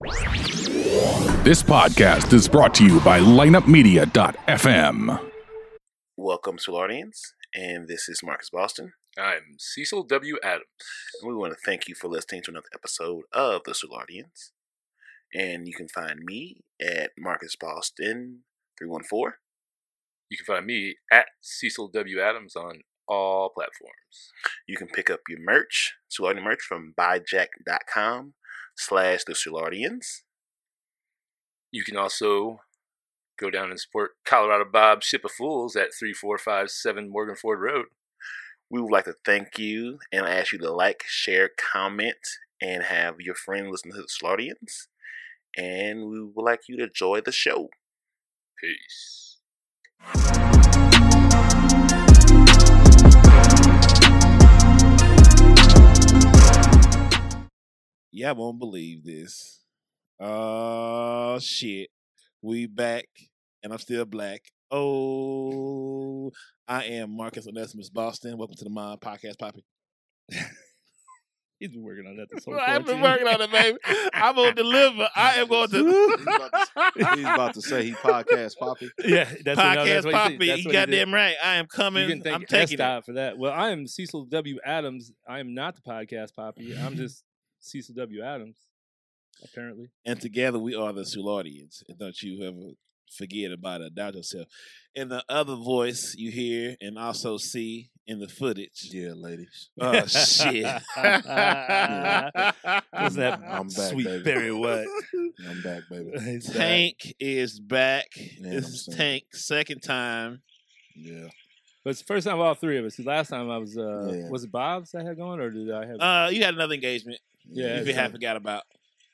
This podcast is brought to you by lineupmedia.fm. Welcome to Soulardians, and this is Marcus Boston. I'm Cecil W. Adams. And we want to thank you for listening to another episode of the Soulardians. And you can find me at Marcus Boston three one four. You can find me at Cecil W. Adams on all platforms. You can pick up your merch, Soulardian merch from buyjack.com slash the Soulardians. You can also go down and support Colorado Bob Ship of Fools at 3457 Morgan Ford Road. We would like to thank you and ask you to like, share, comment, and have your friend listen to the Soulardians. And we would like you to enjoy the show. Peace. Y'all won't believe this. Oh shit. We back and I'm still black. Oh, I am Marcus Onesimus Boston. Welcome to the Mind Podcast Poppy. He's been working on that this whole time. I've been working on it, baby. I'm gonna deliver. I am going He's to about to, he's about to say he podcast poppy. Yeah, that's what, no, podcast that's what he Poppy. That's You what he did. goddamn right. I am You coming. can thank I'm taking it. Desktop for that. Well, I am Cecil W. Adams. I am not the podcast Poppy. I'm just Cecil W. Adams, apparently. And together we are the Soulardians. And don't you ever forget about it. Doubt yourself. And the other voice you hear and also see in the footage. Yeah, ladies. Oh shit. Wasn't that I'm back, sweet baby. berry what? I'm back, baby. He's back. Tank is back. Man, this I'm is saying. Tank second time. Yeah. But it's the first time of all three of us. 'cause Last time I was, uh, Yeah. was it Bob's I had going, or did I have? Uh, you had another engagement. Yeah, you had forgot about.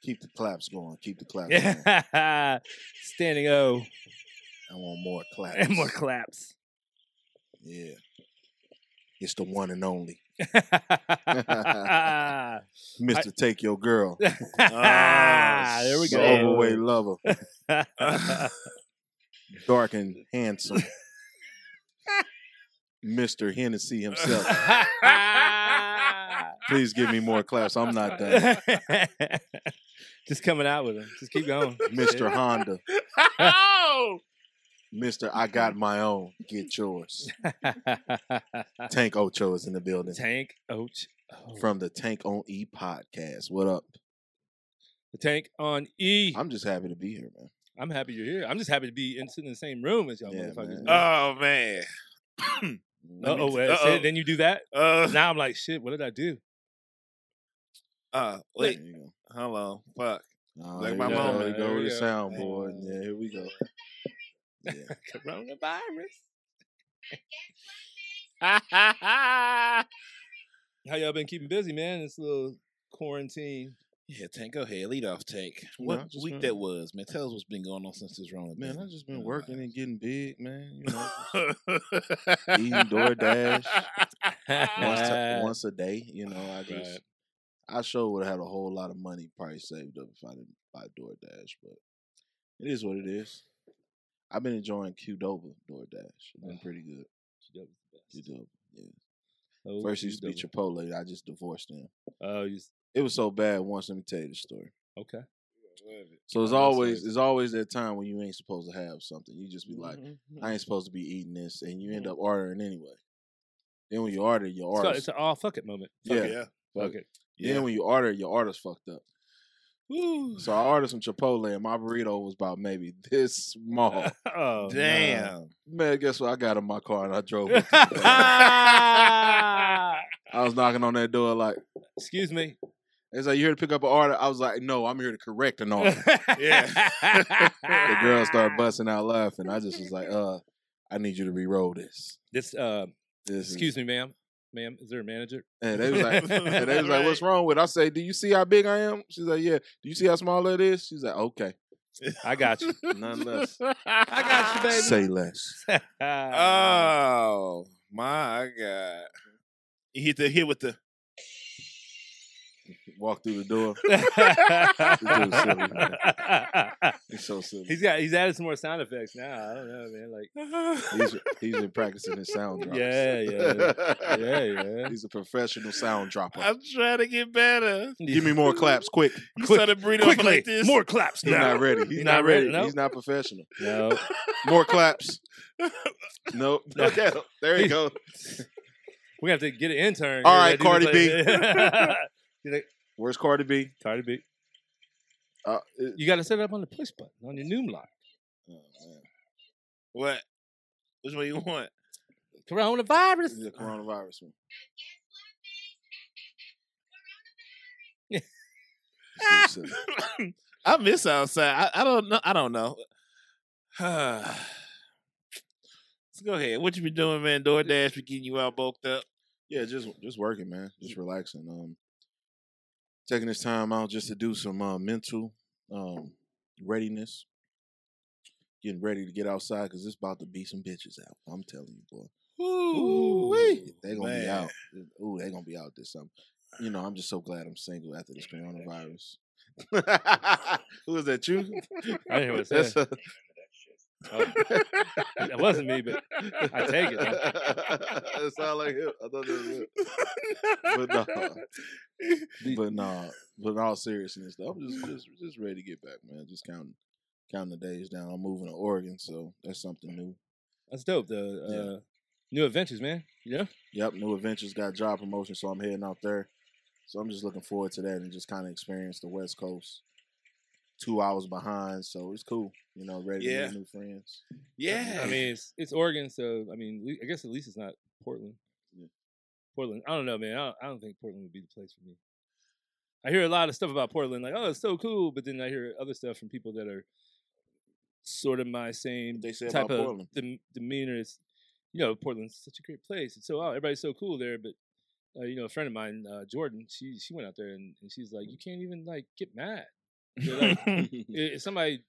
Keep the claps going. Keep the claps going. standing O I want more claps. and more claps. Yeah. It's the one and only. Mr. Take Your Girl. Ah, there we The go. overweight lover. Dark and handsome. Mr. Hennessy himself. Please give me more claps. I'm not done. Just coming out with him. Just keep going. Mr. Honda. oh! Mr. I got my own. Get yours. Tank Ocho is in the building. Tank Oach. Oh, From the Tank on E podcast. What up? the tank on E. I'm just happy to be here, man. I'm happy you're here. I'm just happy to be in, sitting in the same room as y'all Yeah, motherfuckers. man. Oh man. Uh oh, then you do that. Uh, Now I'm like, shit. What did I do? uh, wait. There you go. Hold on. Fuck. Oh, Like my go. Here go we with the soundboard. Yeah, here we go. Yeah. Coronavirus. How y'all been keeping busy, man? This little quarantine. Yeah, Tank, go ahead. Lead off, Tank. What week been- that was, man? Tell us what's been going on since this Rona. Man, I've just been working and getting big, man. You know, Eating DoorDash. once, to, once a day. You know, I just Right. I sure would have had a whole lot of money probably saved up if I didn't buy DoorDash, but it is what it is. I've been enjoying Qdoba DoorDash. It's been ah, pretty good. Qdoba, yeah. Oh, First used to be Qdoba. Chipotle. I just divorced them. Oh, you It was so bad once. Let me tell you the story. okay. So it's Oh, always nice. it's always that time when you ain't supposed to have something. You just be like, Mhm. I ain't supposed to be eating this, and you end up ordering anyway. Then when you order, your order, it's an all fuck it moment. yeah, yeah. fuck Fuck it. Then when you order, your order's fucked up. Woo. So I ordered some Chipotle, and my burrito was about maybe this small. Oh, Damn. Man, guess what? I got in my car and I drove. it to Chipotle. I was knocking on that door like, Excuse me. "It's like you're here to pick up an order?" I was like, "No, I'm here to correct an order." Yeah. the girl started busting out laughing. I just was like, "Uh, I need you to re-roll this." This, uh, this excuse me, ma'am. Ma'am, is there a manager? And they was like, and they was like, "What's wrong with?" it? I say, "Do you see how big I am?" She's like, "Yeah." Do you see how small that is? She's like, "Okay, I got you. none less." I got you, baby. Say less. Oh my god! You hit the hit with the. Walk through the door. He's so silly. he's got he's added some more sound effects now. I don't know, man. Like He's he's been practicing his sound drops. Yeah, yeah. yeah, yeah. He's a professional sound dropper. I'm trying to get better. Give me more claps, quick. You Quick- started breathing quickly, like this. more claps He's now. not ready. He's You're not, not ready. ready, no? He's not professional. No, More claps. Nope. No. Okay. There you go. we have to get an intern. All here right, that do Cardi the- He's like, Where's Cardi B? Cardi B. Uh, it- You got to set it up on the push button on your Noom lock. oh. What? Which one you want? Coronavirus. The coronavirus one. I miss outside. I, I don't know. I don't know. Let's go ahead. What you been doing, man? DoorDash for getting you out bulked up. Yeah, just just working, man. Just relaxing. Um, taking this time out just to do some uh, mental um readiness. Getting ready to get outside because it's about to be some bitches out. I'm telling you, boy. Ooh, They gonna be out. Ooh, they gonna be out this summer. You know, I'm just so glad I'm single after this coronavirus. Who is that? You? I didn't hear what it said. Oh. That wasn't me, but I take it, it sounded like him. I thought that was him. But no, but no, but in all seriousness, though, I'm just just just ready to get back, man. Just counting counting the days down. I'm moving to Oregon, so that's something new. That's dope. The Yeah. uh, new adventures, man. Yeah. Yep, new adventures got job promotion, so I'm heading out there. So I'm just looking forward to that and just kind of experience the West Coast. Two hours behind, so it's cool. You know, ready Yeah. to meet new friends. yeah. I mean, it's it's Oregon, so I mean, I guess at least it's not Portland. Yeah. Portland. I don't know, man. I don't, I don't think Portland would be the place for me. I hear a lot of stuff about Portland, like, oh, it's so cool, but then I hear other stuff from people that are sort of my same they say type about of Portland? dem- demeanor. It's you know, Portland's such a great place. It's so oh, everybody's so cool there, but uh, you know, a friend of mine, uh, Jordan, she she went out there and, and she's like, you can't even like get mad. Like, if somebody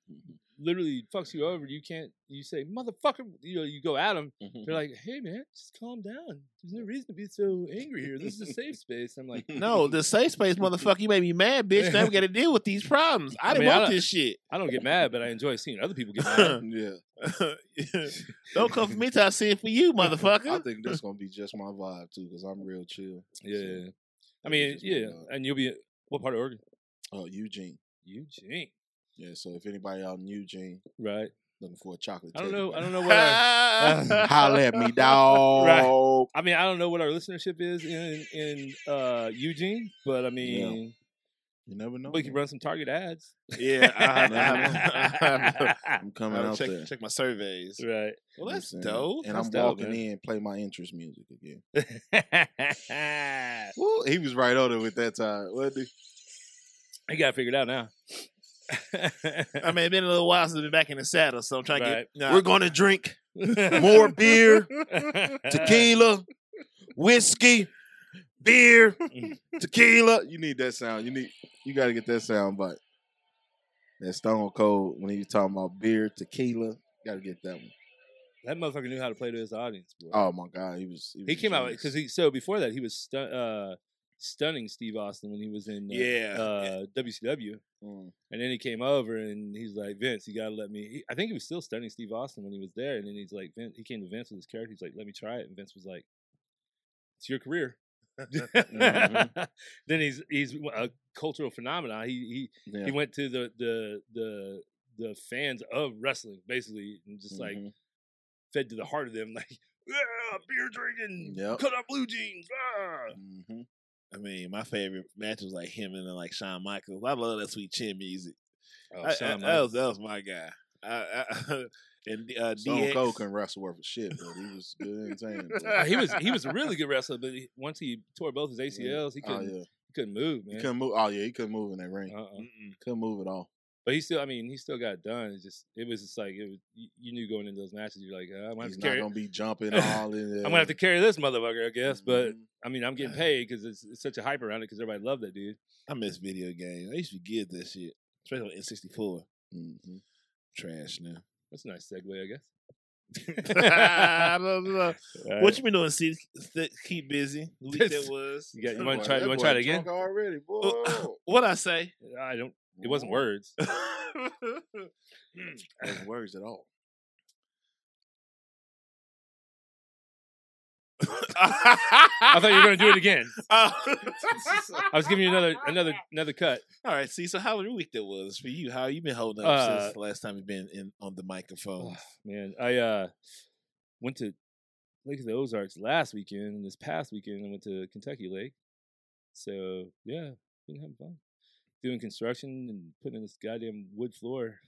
literally fucks you over, you can't. You say motherfucker. You know, you go at them. They're mm-hmm. like, hey man, just calm down. There's no reason to be so angry here. This is a safe space. I'm like, no, the safe space, motherfucker. You made me mad, bitch. Now we got to deal with these problems. I, I didn't mean, I want don't- this shit. I don't get mad, but I enjoy seeing other people get mad. yeah, don't come for me till I see it for you, motherfucker. I motherfucker. think that's gonna be just my vibe too, because I'm real chill. yeah. I mean, just my yeah. vibe. And you'll be what part of Oregon? Oh, Eugene. Eugene. Yeah, so if anybody out in Eugene Right. looking for a chocolate, I don't teddy know. bear, I don't know what. Our, Holla at me, dog. Right. I mean, I don't know what our listenership is in in uh, Eugene, but I mean, You never know. we can run some Target ads. yeah, I, I, I, I, I'm coming I have out to there. check, check my surveys. right. Well, You know that's saying? dope. And That's I'm dope, walking man. in, play my interest music again. Woo, he was right on it with that time, wasn't he? I got it figured out now. I mean, it's been a little while since I've been back in the saddle, so I'm trying to Right. get. We're gonna drink more beer, tequila, whiskey, beer, tequila. You need that sound. You need. You got to get that sound bite. That Stone Cold when he was talking about beer, tequila. Got to get that one. That motherfucker knew how to play to his audience, boy. Oh my God, he was. was he came out genius. because he so before that he was stu- uh, stunning Steve Austin when he was in uh, Yeah, uh, WCW, Mm. and then he came over and he's like Vince, you gotta let me. He, I think he was still stunning Steve Austin when he was there, and then he's like Vince, he came to Vince with his character. He's like, let me try it, and Vince was like, it's your career. Mhm. then he's he's a cultural phenomenon. He he Yeah. he went to the the the the fans of wrestling basically and just like Mhm. fed to the heart of them like yeah, beer drinking, Yep. cut off blue jeans. Ah. Mhm. I mean, my favorite match was like him and then like Shawn Michaels. I love that sweet chin music. Oh, I- I- that was that was my guy. I, I, and uh, Stone DX. Cold couldn't wrestle worth a shit, but he was good entertaining. Uh, he was he was a really good wrestler, but he, once he tore both his ACLs, he Oh couldn't yeah, he couldn't move, he couldn't move. Oh yeah, he couldn't move in that ring. Uh-uh. Couldn't move at all. But he still, I mean, he still got done. It's just it was just like it was. You, knew going into those matches, you're like, uh, I'm gonna have He's not gonna be jumping all in there. I'm gonna have to carry this motherfucker, I guess. But Mhm. I mean, I'm getting paid because it's, it's such a hype around it because everybody loved that dude. I miss video games. I used to at that shit, especially on N64. Mhm. Trash now. That's a nice segue, I guess. I don't know. All What you been doing? See, keep busy. The week that was. You got you want to try? You want to try it again? already, boy. Oh, what I say? I don't. It wasn't words. Ain't words at all. I thought you were going to do it again. Oh. I was giving you another another another cut. All right. See, so how your week that was for you? How you been holding up Uh, since the last time you've been in on the microphone? Oh, man, I uh went to Lake of the Ozarks last weekend, and this past weekend I went to Kentucky Lake. So yeah, been having fun doing construction and putting in this goddamn wood floor.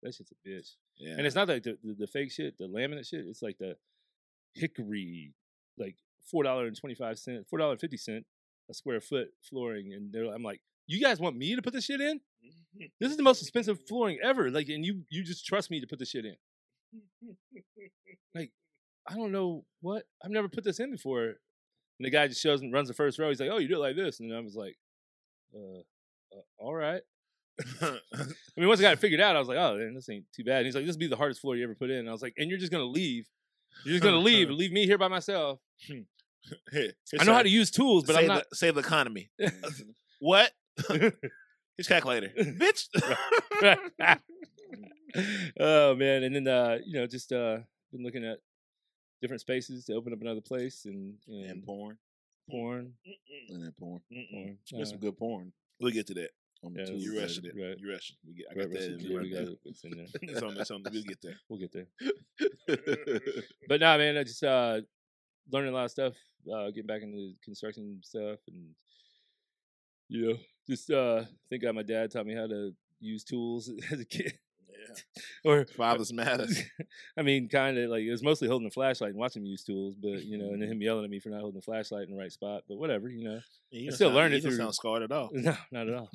That shit's a bitch. yeah. And it's not like the, the, the fake shit, the laminate shit. It's like the hickory, like four dollar and twenty five cent, four dollar fifty cent a square foot flooring. And they're, I'm like, you guys want me to put this shit in? This is the most expensive flooring ever. Like, and you you just trust me to put this shit in. Like, I don't know what I've never put this in before. And the guy just shows and runs the first row. He's like, "Oh, you do it like this," and I was like, "Uh, uh all right." I mean, once I got it figured out, I was like, "Oh, man, this ain't too bad." And he's like, "This will be the hardest floor you ever put in." And I was like, "And you're just gonna leave? You're just gonna leave and leave me here by myself?" Here, I know how to use tools, but save I'm not. the, save the economy. what? His calculator, bitch. oh man, and then uh, you know, just uh, been looking at different spaces to open up another place and and, And porn. porn. And that porn. porn. There's uh, some good porn. We'll get to that. On Yeah, tube. You rushing it. right. You rushing. We get, I right, got that. right, we got it. It's in there. It's on. It's on. We'll get there. We'll get there. But nah, man, I just uh learning a lot of stuff, uh getting back into construction stuff and you know, just uh thank God my dad taught me how to use tools as a kid. Or Fathers matter. I mean, kind of like it was mostly holding a flashlight and watching me use tools, but you know, and Mm-hmm. him yelling at me for not holding the flashlight in the right spot. But whatever, you know. You I still sound- learned you it through- sound scarred at all. No, not at all.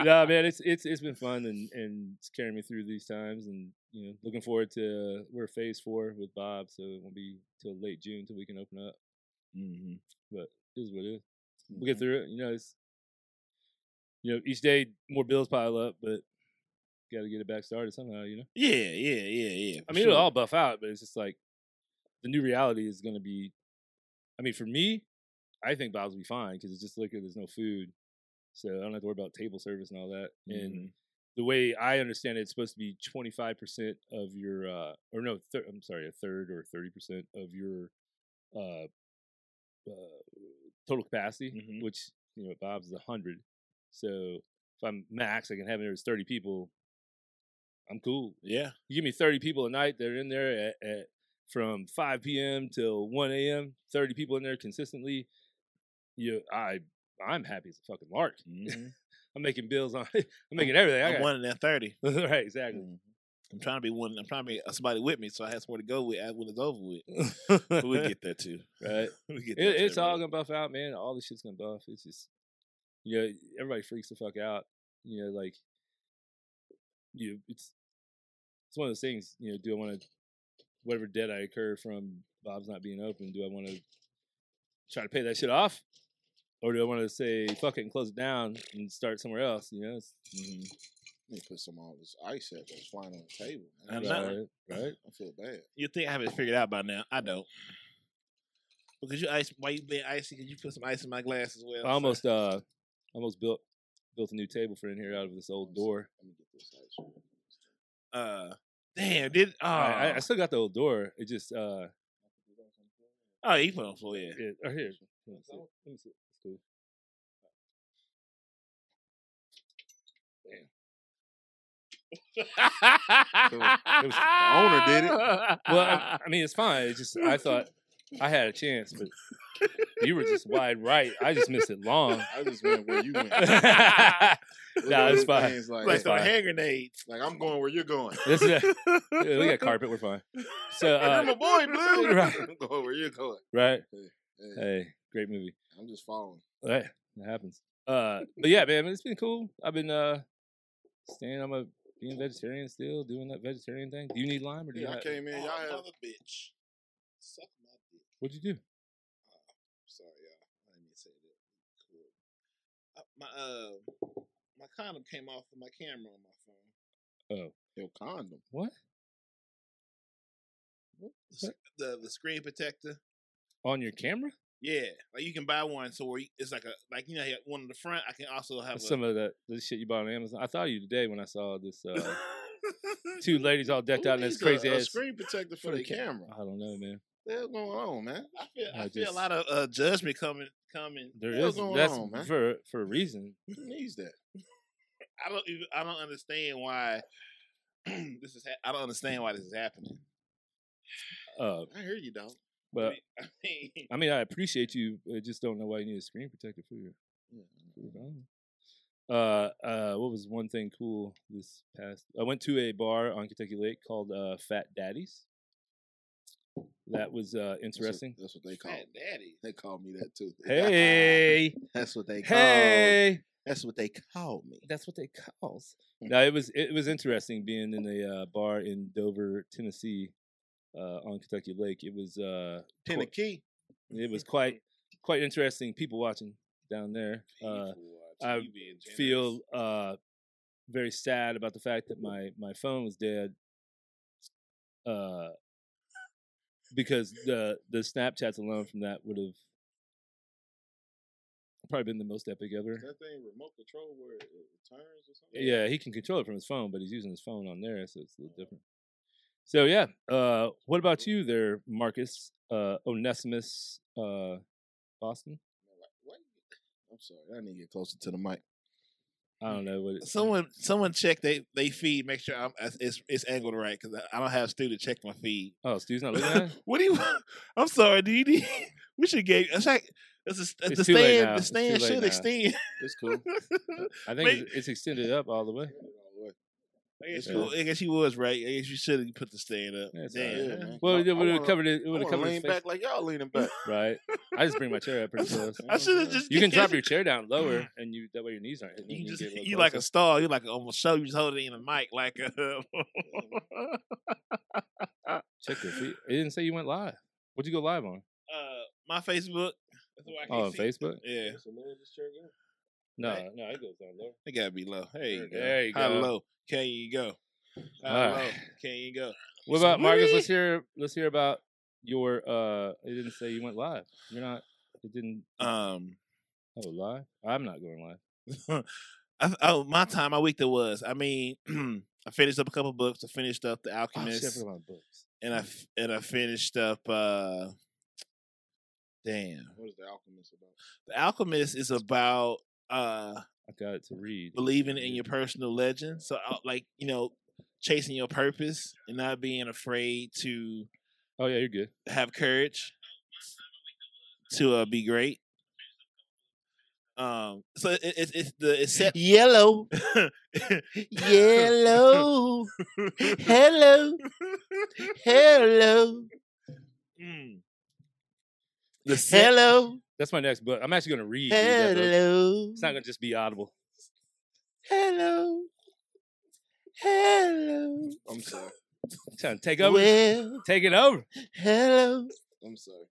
no, man, it's it's it's been fun and and it's carrying me through these times, and you know, looking forward to we're phase four with Bob, so it won't be till late June till we can open up. Mm-hmm. But it is what it is. We'll get through it. You know, it's you know each day more bills pile up, but got to get it back started somehow. You know, Yeah, yeah, yeah, yeah. I mean, sure. it'll all buff out, but it's just like the new reality is going to be. I mean, for me, I think Bob's will be fine because it's just liquor. There's no food, so I don't have to worry about table service and all that. And Mhm. the way I understand it, it's supposed to be 25% of your, uh, or no, thir- I'm sorry, a third or 30% of your uh, uh, total capacity, Mhm. which you know Bob's is 100. So if I'm max, I can have it as 30 people. I'm cool. Yeah. You give me 30 people a night, they're in there at, at from 5 p.m. till 1 a.m. 30 people in there consistently. You, I, I'm happy as a fucking lark. Mhm. I'm making bills on. I'm making everything. I I'm got one in that thirty. right, exactly. Mm-hmm. I'm trying to be one. I'm trying to be uh, somebody with me, so I have somewhere to go with uh, when it's over with. But we'll get there too. right. We'll get It, it's all gonna buff out, man. All this shit's gonna buff. It's just, you know, everybody freaks the fuck out. You know, like, you. know, It's it's one of those things. You know, do I want to, whatever debt I incur from Bob's not being open, do I want to try to pay that shit off, or do I want to say fuck it and close it down and start somewhere else? You know, Mhm. Me put some of all this ice out that's flying on the table. I I, know. right, right. I feel bad. You think I have it figured out by now? I don't. Because you ice, why you being icy? Because you put some ice in my glass as well. I almost uh almost built built a new table for in here out of this old door. Let me get this. Uh, damn. Did oh, I, I, I still got the old door. It just uh oh you put it on the floor? Yeah. it, or here. Let me see. it. Let me see. it. It's cool. The owner did it. Well, I, I mean, it's fine. It's just I thought I had a chance, but you were just wide right. I just missed it long. I just went where you went. no, it's fine. Things Like, like It's some fine. hand grenades. like I'm going where you're going. This is a, we got carpet. We're fine. So, uh, I'm a boy, Blue. Right. I'm going where you're going. right? Hey, Hey, great movie. I'm just following. Right, that happens. Uh, but yeah, man, it's been cool. I've been uh staying. I'm a being vegetarian still, doing that vegetarian thing. Do you need lime or do you? Yeah, I not? came in. Oh, Y'all have. mother bitch. Suck my dick. What'd you do? Sorry, y'all. I didn't mean to say that. Cool. Uh, my uh, my condom came off of my camera on my phone. Oh, Your condom. what? S- The the screen protector. On your camera? Yeah, like you can buy one so where you, it's like a like you know one in the front. I can also have a, Some of that the shit you bought on Amazon. I thought of you today when I saw this uh, two ladies all decked Who out in this crazy a, a ass. screen protector for the camera. I don't know, man. What the hell going on, man? I feel I, I feel just- a lot of uh, judgment coming coming. There hell's is going that's on, man? for for a reason. Who needs that? I don't even I don't understand why this is. Ha- I don't understand why this is happening. Uh, I hear you, don't. but I mean, I mean, I appreciate you. I just don't know why you need a screen protector for your. phone. Uh, uh, what was one thing cool this past? I went to a bar on Kentucky Lake called uh, Fat Daddies. That was uh, That's what- interesting. That's what, they call. Fat Daddy. They call me that too. Hey, that's what they call. hey, That's what they call me. that's what they calls. No, it was it was interesting being in a uh, bar in Dover, Tennessee, uh, on Kentucky Lake. It was uh, qu- Tennessee. it was quite quite interesting. People watching down there. Uh, I feel uh, very sad about the fact that my my phone was dead. Uh, because the the Snapchats alone from that would have probably been the most epic ever. that thing remote control where it, it turns or something? Yeah, he can control it from his phone, but he's using his phone on there, so it's a little different. So yeah, uh, what about you there, Marcus uh, Onesimus uh, Boston? I'm sorry, I need to get closer to the mic. I don't know what Someone, someone check they they feed. Make sure I'm it's it's angled right because I don't have Stu to check my feed. Oh, Stu's not looking at it. what do you? I'm sorry, do you need? We should get. It's like it's a, the stand. The stand should extend. It's cool. I think it's extended up all the way. I guess, Yeah. you, I guess you was right. I guess you should have put the stand up. Yeah, Damn. alright. Yeah. Well, I- it would have covered it. It would have wanna covered lean his face, back like y'all leaning back. right? I just bring my chair up pretty close. I should have just. You can drop your chair down lower, and you that way your knees aren't hitting. You and just a little you like a closer. star. You like a, almost show. You just hold it in the mic like a. check your feet. It didn't say you went live. What'd you go live on? uh, my Facebook. That's why I can't Oh, on see. Facebook? Yeah, No, Right. no, it goes down low. it gotta be low. There you go. There you How go. low can you go? How All low right. can you go? What about Marcus? Let's hear. Let's hear about your. uh It didn't say you went live. You're not. It didn't. Um, Oh, live. I'm not going live. I, oh, my time, my week that was. I mean, I finished up a couple books. I finished up The Oh, I Alchemist, my books. and I and I finished up. uh Damn, What is the Alchemist about? The Alchemist is about uh I got it to read. believing in your personal legend. So, uh, like you know, chasing your purpose and not being afraid to Oh yeah, you're good. have courage to uh, be great. Um, so it, it, it's the it's set Yellow, yellow, hello, hello, Mm. The set, hello, That's my next book. I'm actually going to read. read that book. hello, It's not going to just be audible. hello, hello. I'm sorry. trying to take over. Well, Take it over. hello. I'm sorry.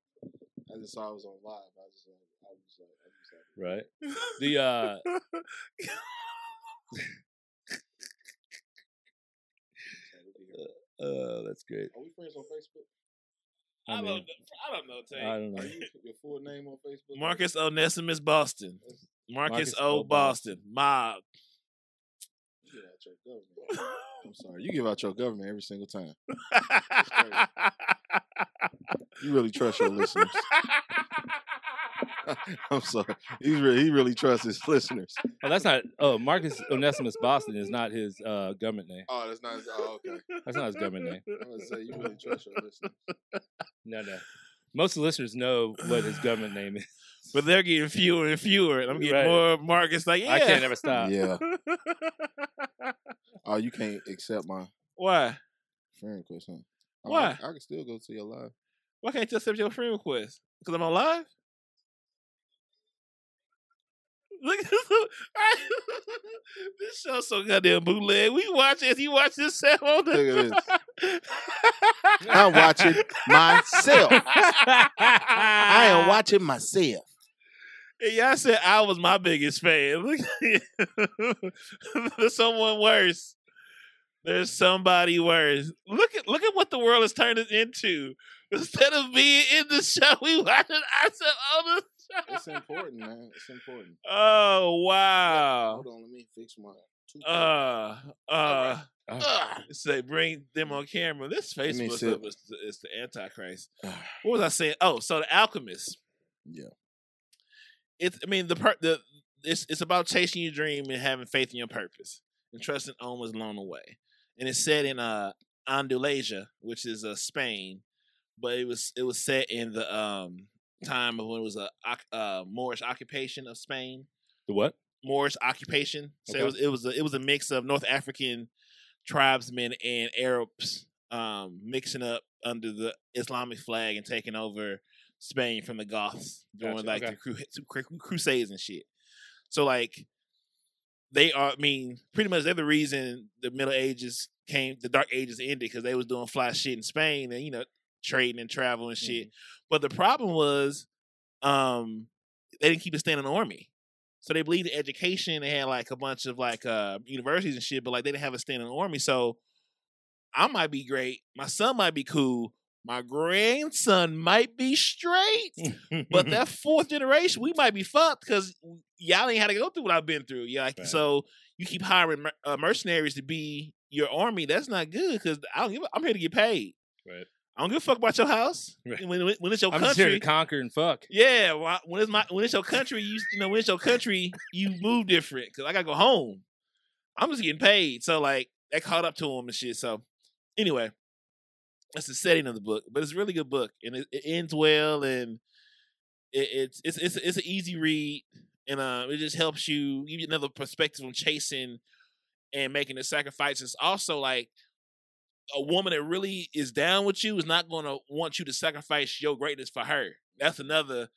I just saw I was on live. I just, I was like, I just like, Right. The uh uh that's great. Are we friends on Facebook? I, I don't, know, I don't know. Tay. I don't know. Are you your full name on Facebook? Marcus Onesimus Boston. Marcus, Marcus O. O. Boston. Mob. You give out your government. I'm sorry. You give out your government every single time. You really trust your listeners. I'm sorry. He's really, he really trusts his listeners. Oh, that's not. Oh, Marcus Onesimus Boston is not his uh, government name. Oh, that's not. Oh, okay. That's not his government name. I was gonna say you really trust your listeners. No, no. Most of the listeners know what his government name is. but they're getting fewer and fewer, and I'm getting Right. more Marcus. Like, yeah. I can't ever stop. Yeah. Oh, you can't accept my Why? friend request, huh? I Why? I, I can still go to your live. Why can't you accept your friend request? Because I'm on live? Look at this. this show's so goddamn bootleg. We watch as you watch this Sam on the Look at I'm watching myself. I am watching myself. And y'all said I was my biggest fan. Look, there's someone worse. There's somebody worse. Look at look at what the world has turned us into. Instead of being in the show, we watching ourselves on the. It's important, man. It's important. Oh wow. Hold on, let me fix my. Uh uh Oh. uh say bring them on camera. This Facebook stuff is, the- is the Antichrist. What was I saying? Oh, so the Alchemist. yeah. It's I mean the per the it's it's about chasing your dream and having faith in your purpose and trusting almost along the way. And it's set in uh Andalusia, which is uh Spain, but it was it was set in the um time of when it was a uh Moorish occupation of Spain. The what? Moorish occupation. So Okay. it was it was a, it was a mix of North African tribesmen and Arabs um, mixing up under the Islamic flag and taking over Spain from the Goths during Gotcha, like okay. the cru- cru- crusades and shit. So like they are. I mean, pretty much they're the reason the Middle Ages came, the Dark Ages ended because they was doing fly shit in Spain and you know trading and travel and shit. But the problem was, um, they didn't keep a standing army. So they believed in education. They had like a bunch of like uh universities and shit, but like they didn't have a standing army. So I might be great. My son might be cool. My grandson might be straight. But that fourth generation, we might be fucked because y'all ain't had to go through what I've been through. Yeah, like, Right. so you keep hiring mer- uh, mercenaries to be your army. That's not good because I don't give. a- I'm here to get paid. Right. I don't give a fuck about your house. Right. When, when, when it's your I'm just here country, to conquer and fuck. yeah. why- When it's my when it's your country, you you know when it's your country, you move different because I gotta go home. I'm just getting paid, so like that caught up to him and shit. So anyway, that's the setting of the book, but it's a really good book and it, it ends well and it, it's it's it's it's an easy read and uh it just helps you give you another perspective on chasing and making the sacrifices. Also, like a woman that really is down with you is not going to want you to sacrifice your greatness for her. That's another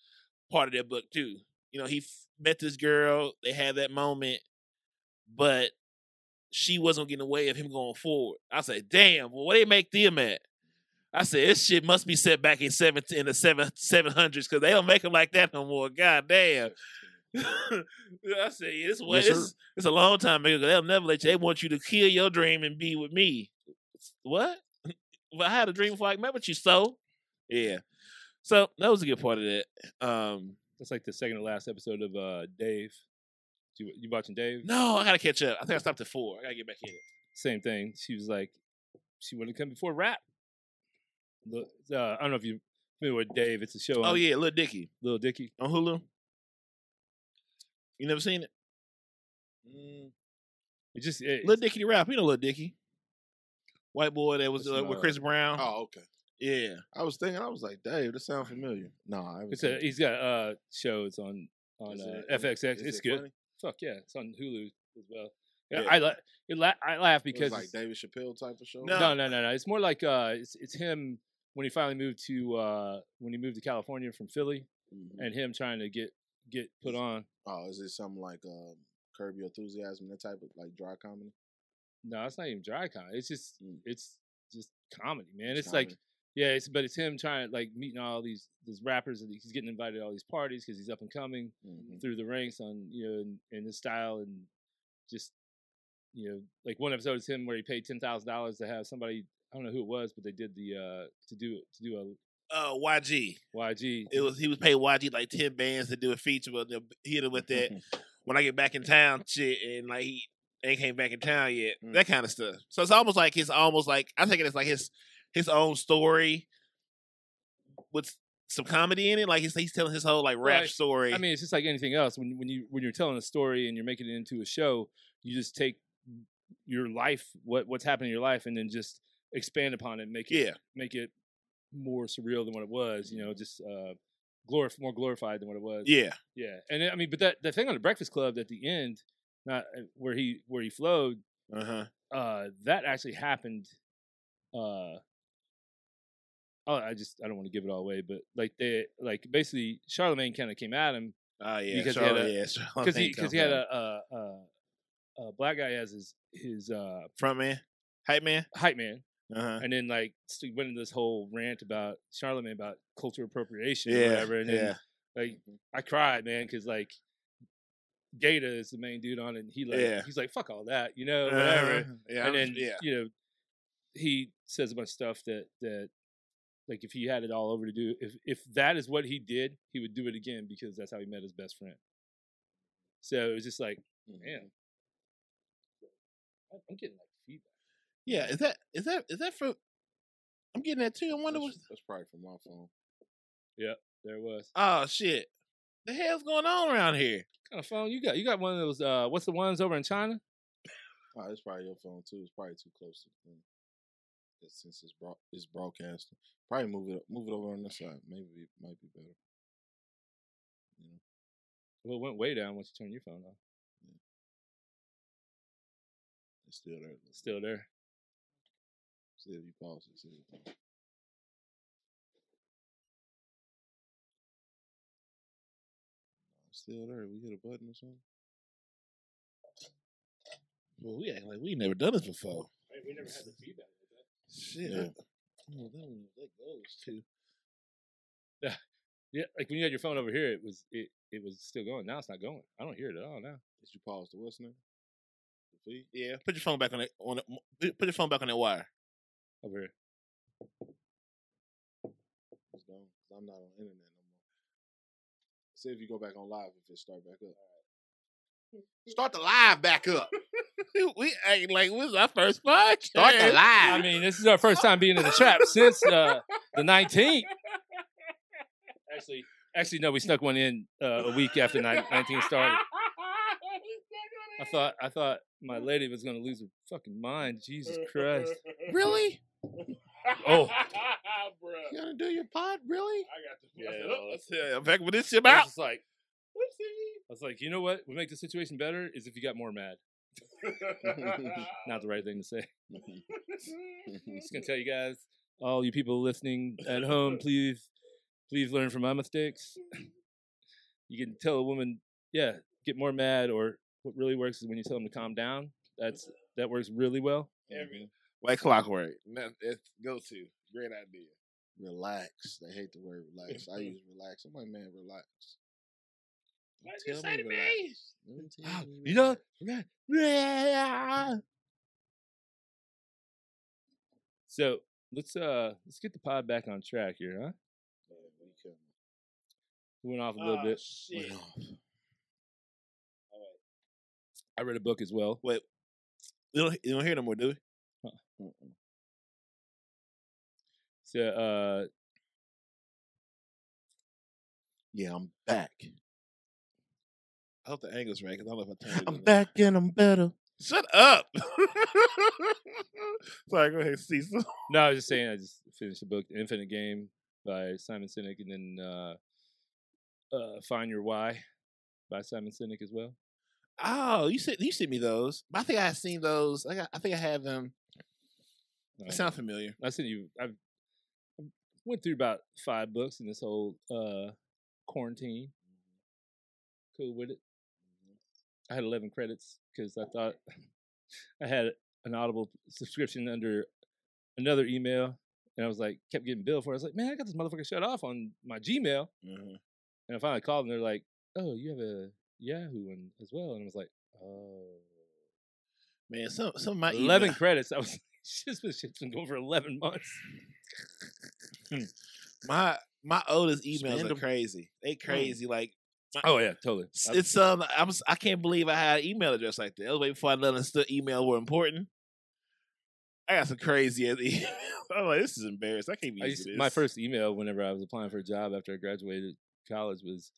part of that book too. You know, he f- met this girl, they had that moment, but she wasn't getting in the way of him going forward. I said, "Damn, well, what they make them at?" I said, "This shit must be set back in seven in the seven seven hundreds because they don't make them like that no more." God damn. I said, yeah, this way, Yes, this, it's a long time ago. They'll never let you. They want you to kill your dream and be with me. What? Well, I had a dream before I met with you, so yeah. So that was a good part of that. Um, That's like the second to last episode of uh Dave. You, you watching Dave? no, I gotta catch up. I think I stopped at four. I gotta get back in it. Same thing. She was like, she wanted to come before rap. Look, uh, I don't know if you familiar with Dave. It's a show. Oh on yeah, Little Dicky Little Dicky. on Hulu. You never seen it? Mm. It just it, Little Dicky the rap. You know Little Dicky, white boy that was uh, with uh, Chris Brown. Oh, okay. Yeah, I was thinking, I was like, Dave, this sounds familiar. No, I haven't it's a he's got uh shows on on uh, it- FXX. is it's it good. funny? Fuck yeah, it's on Hulu as well. Yeah. I la- la- I laugh because like David Chappelle type of show. No. no, no, no, no. It's more like uh, it's it's him when he finally moved to uh when he moved to California from Philly Mhm. and him trying to get get put on. Oh, is it something like um, Curb Your Enthusiasm, that type of like dry comedy? No, it's not even dry comedy. It's just Mm. it's just comedy, man. It's It's like yeah, it's but it's him trying like meeting all these these rappers and he's getting invited to all these parties because he's up and coming Mhm. through the ranks on you know in, in his style and just you know like one episode is him where he paid ten thousand dollars to have somebody I don't know who it was but they did the uh to do to do a uh, YG. YG It was he was paid YG like ten bands to do a feature with them. He hit him with that when I get back in town shit, and like he ain't came back in town yet. Mm. That kind of stuff. So it's almost like his almost like I think it's like his his own story with some comedy in it. Like he's he's telling his whole like rap Right. story. I mean, it's just like anything else. When when you when you're telling a story and you're making it into a show, you just take your life, what what's happening in your life, and then just expand upon it, make it yeah, make it more surreal than what it was. You know, just uh, glorif- more glorified than what it was. yeah, yeah. And I mean, but that that thing on the Breakfast Club at the end, not uh, where he where he flowed, uh huh. uh, that actually happened. Uh, oh, I just I don't want to give it all away, but like they like basically Charlemagne kind of came at him Oh yeah, Because he had a- yeah, because he because he had a, a, a, a black guy as his his uh, front man, hype man. hype man, Uh huh. and then like went into this whole rant about Charlemagne about cultural appropriation or whatever, and then yeah. like I cried, man, because like Gata is the main dude on it. And he like Yeah. he's like fuck all that, you know, whatever. Uh, yeah, and then yeah. you know he says a bunch of stuff that that like if he had it all over to do if if that is what he did he would do it again because that's how he met his best friend so it was just like Mm-hmm. man i'm getting like feedback Yeah, is that is that is that from? I'm getting that too. I wonder That's, what. that's probably from my phone. Yeah, there it was Oh shit! The hell's going on around here? what kind of phone you got you got one of those uh what's the ones over in china Oh, it's probably your phone too. It's probably too close to the thing. 'Cause Since it's broad, it's broadcasting. Probably move it move it over on this side. Maybe it might be better. You know, well it went way down once you turn your phone off it's still there. it's still there See if you pause it. Still there. We hit a button or something. Well, we act like we never done this before. we never had the feedback like that Shit. Yeah. I, oh, that one that goes too. yeah yeah. like when you had your phone over here it was it it was still going now it's not going i don't hear it at all now Did you pause the name? Yeah, put your phone back on that. On the, put- your phone back on that wire. over here It's gone. I'm not on internet. See if you go back on live if it start back up. Start the live back up. we act like this is our first podcast. Start the live. I mean, this is our first time being in the trap since uh, the 19th. Actually, actually, no, we snuck one in uh, a week after 19 started. I thought, I thought my lady was gonna lose her fucking mind. Jesus Christ! Really? Oh, bro. You gonna do your pod, really? yeah. Let's see. I'm back with this shit I was out. just like, I was like, you know what would make the situation better is if you got more mad. Not the right thing to say. just gonna tell you guys, all you people listening at home, please, please learn from my mistakes. You can tell a woman, yeah, get more mad, or what really works is when you tell them to calm down. That's that works really well. Like clockwork. Go to. Great idea. Relax. They hate the word relax. I use relax. I'm like, man, relax. Why Tell you say to me? Let me tell Ah, you know, relax. so let's uh let's get the pod back on track here, huh? Yeah, we went off a little Oh, bit. shit. went off. I read a book as well. Wait. You don't, you don't hear no more, do we? Mm-mm. So uh Yeah, I'm back. I hope the angle's right because I don't know if I turned. I'm back and I'm better. Shut up. Sorry, go ahead, Cecil. no, I was just saying I just finished the book Infinite Game by Simon Sinek and then uh uh Find Your Why by Simon Sinek as well. Oh, you sent you sent me those. I think I had seen those. I got, I think I have them. They Um, sound familiar. I sent you. I've I went through about five books in this whole uh, quarantine. Cool with it. I had eleven credits because I thought I had an Audible subscription under another email, and I was like, kept getting billed for. it. I was like, man, I got this motherfucker shut off on my Gmail, Mhm. and I finally called, and they're like, oh, you have a Yahoo and as well, and I was like, oh. Man, some some of my 11 email- credits. I was shit's been, shit's been going for 11 months. my my oldest emails Spend are crazy. They crazy. Like Oh yeah, totally. it's- um I'm s- I can't believe I had an email address like that. That was way before I understood email were important. I got some crazy ass emails. I'm like, this is embarrassing. I can't be I used used to to- this. my first email whenever I was applying for a job after I graduated college was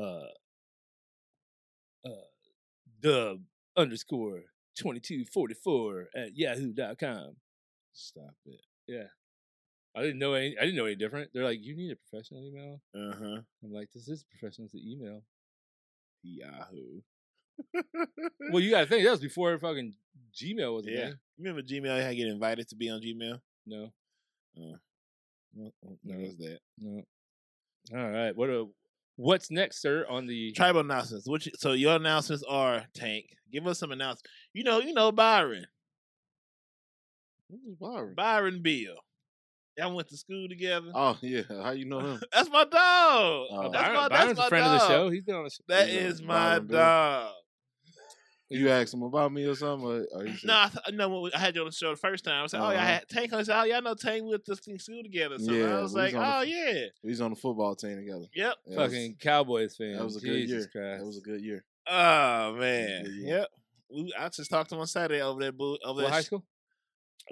uh dub underscore twenty two forty four at yahoo.com. Stop it. Yeah. I didn't know any I didn't know any different. They're like, you need a professional email? Uh huh. I'm like, this is professional, it's email. Yahoo. Well, you gotta think that was before fucking Gmail was yeah. thing. Remember Gmail? I had to get invited to be on Gmail. No. Uh, well, No. there was that. No. All right. What a what's next, sir, on the Tribal announcements. What you, so your announcements are Tank. Give us some announcements. You know, you know Byron. Who's Byron? Byron Bill. Y'all went to school together. Oh yeah, how you know him? That's my dog. Oh. that's Byron- my, Byron's my a friend dog. of the show. He's been on the show. That Yeah, is my Byron dog. You asked him about me or something? Or, or he said, No, I, th- no. when I had you on the show the first time. I said, "Oh, yeah, I Uh-huh. had Tank." I said, "Oh, yeah, I know Tank. We went to school together." So Yeah, I was we was like, on the "Oh, f- yeah, He's on the football team together. yep." Yeah, that was- Fucking Cowboys fan. that was a Jesus good year. Christ. That was a good year. Oh man, Yeah, yeah. yep. We, I just talked to him on Saturday over that bull, over What that high sh- school?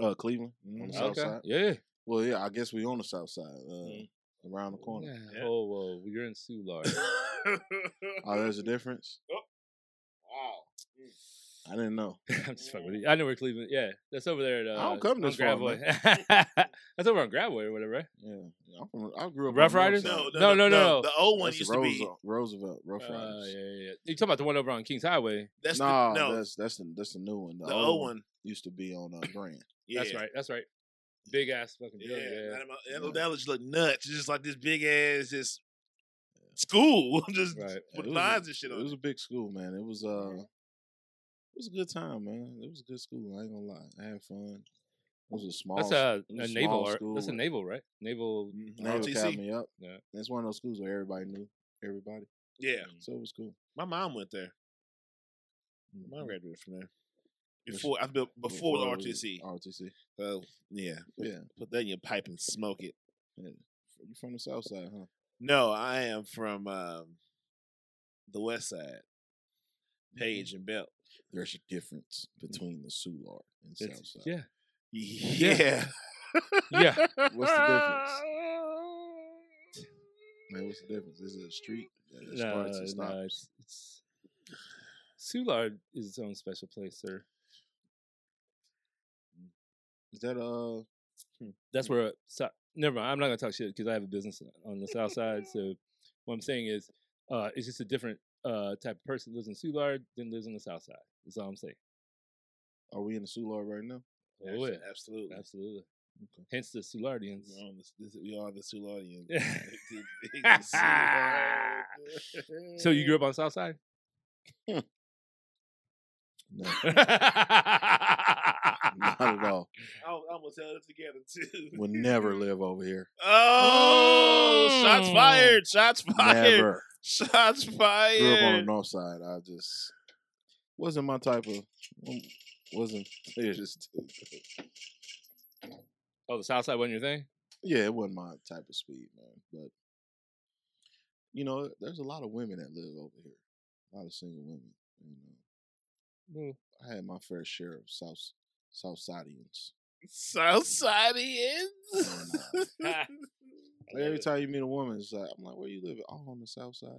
Uh, Cleveland on the south side. Yeah. Well, yeah, I guess we on the south side, uh, Mm. around the corner. yeah. Yeah. Oh, whoa. You're in Soulard. Oh, there's a difference. wow. I didn't know. I'm just fucking with you. I know where Cleveland. Yeah, that's over there. At, uh, I don't come this far, Gravois. that's over on Gravois or whatever, right? Yeah, I'm from, I grew up. Rough on Riders? north No, no, No, no, no, no. The old one That's used to be. Roosevelt, Roosevelt, Rough Uh, Riders. yeah, yeah, yeah. You talking about the one over on Kings Highway? That's nah, the, no, that's that's the that's the new one. The, the old, old one one. used to be on uh, Grand. Yeah. That's right. That's right. Big ass fucking Yeah, building. Yeah. that, that, that just look nuts. It's just like this big ass just school, just Right. Yeah, with it was a- lines and shit on. It was a big school, man. It was uh, it was a good time, man. It was a good school. I ain't gonna lie. I had fun. It was a small. That's a, it was a naval. art- school. That's a naval, right? Naval. Naval ROTC. Academy. Yeah. That's one of those schools where everybody knew everybody, Yeah, so it was cool. my mom went there. My mom Mhm. graduated from there. Before I built before, it the RTC. RTC. So yeah, put, Yeah. put that in your pipe and smoke it. yeah. You from the south side, huh? No, I am from um, the west side, Mm-hmm. Page and Belt. There's a difference between the Soulard and It's- south side. yeah. Yeah. Yeah. What's the difference? Man, what's the difference? Is it a street that No, and no, it's, it's Soulard is its own special place, sir. Is that uh? That's where. So, never mind. I'm not gonna talk shit because I have a business on the south side. So what I'm saying is, uh, it's just a different uh type of person lives in Soulard than lives on the south side. That's all I'm saying. Are we in the Soulard right now? Oh yeah, absolutely. absolutely. Hence the Soulardians. We're on this, this, we are the. So you grew up on the south side? No, Not at all. I almost held it together too. Would never live over here. Oh, shots Mm. fired! Shots fired! Never. Shots fired! Grew up on the north side. I just wasn't my type of. Mm, wasn't it just? Oh, the south side wasn't your thing? Yeah, it wasn't my type of speed, man. But you know, there's a lot of women that live over here. A lot of single women. You know, Mm. I had my fair share of South South Sidians. Southsideans. Uh, like, every time you meet a woman, it's like I'm like, where you live? Oh, on the South Side.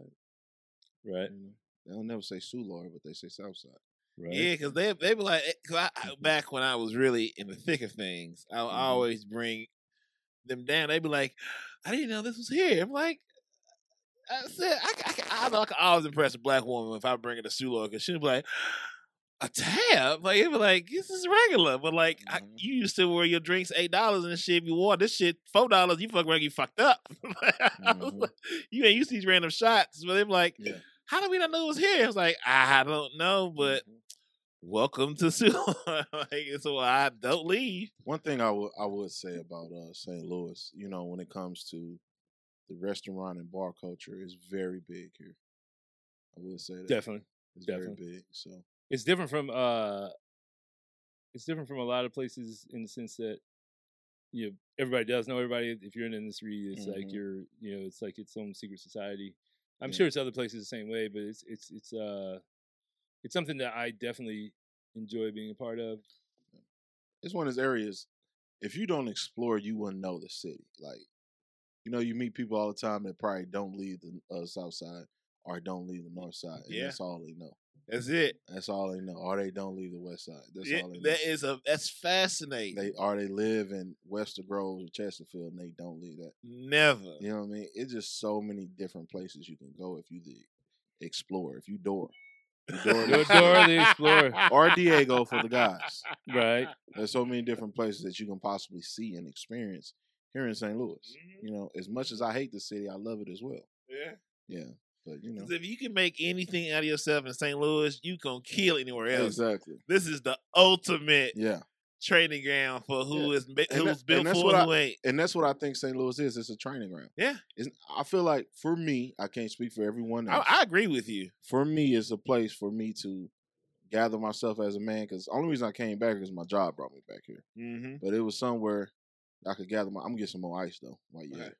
Right. You know, they don't never say Soulard, but they say South Side. Right. Yeah, because they they be like, cause I, I- back when I was really in the thick of things, I, I Mhm. always bring them down. They be like, I didn't know this was here. I'm like, I said, I, I, can- I know I can always impress a black woman if I bring her to Soulard, because she'll be like, a tab? Like, it'd be like, this is regular. But like, I, Mhm. you used to wear your drinks $8 and shit. If you want this shit $4, you fuck around, you fucked up. Mhm. You ain't used to these random shots. But they're like, Yeah. How did we not know it was here? I was like, I don't know, but Mhm. welcome to Soulard. like, so I don't leave. One thing I would I would say about uh, St. Louis, you know, when it comes to the restaurant and bar culture, is very big here. I would say that Definitely. it's definitely. very big. So It's different from uh it's different from a lot of places in the sense that you know, everybody does know everybody. If you're in the industry, it's like Mhm. you're you know, it's like its own secret society. I'm Yeah. sure it's other places the same way, but it's it's it's uh it's something that I definitely enjoy being a part of. it's one of those areas. If you don't explore, you wouldn't know the city. Like, you know, you meet people all the time that probably don't leave the uh, south side or don't leave the north side. And Yeah. that's all they know. That's it. That's all they know. Or they don't leave the west side. That's Yeah, all they know. that is a that's fascinating. they or they live in Webster Grove or Chesterfield and they don't leave that. Never. You know what I mean? It's just so many different places you can go if you the explore. If you door. You door, You're Dora the Explorer. or Diego for the guys. Right. There's so many different places that you can possibly see and experience here in St. Louis. Mhm. You know, as much as I hate the city, I love it as well. Yeah. Yeah, but you know, if you can make anything out of yourself in St. Louis, you can kill anywhere else. exactly. This is the ultimate Yeah, training ground for who Yeah. is who's that- built and that's for what and I- ain't. and that's what I think St. Louis is. It's a training ground. Yeah. It's, I feel like for me, I can't speak for everyone I, else. I agree with you. for me, it's a place for me to gather myself as a man because the only reason I came back is my job brought me back here. Mm-hmm. But it was somewhere I could gather my. I'm gonna get some more ice though while you. Right.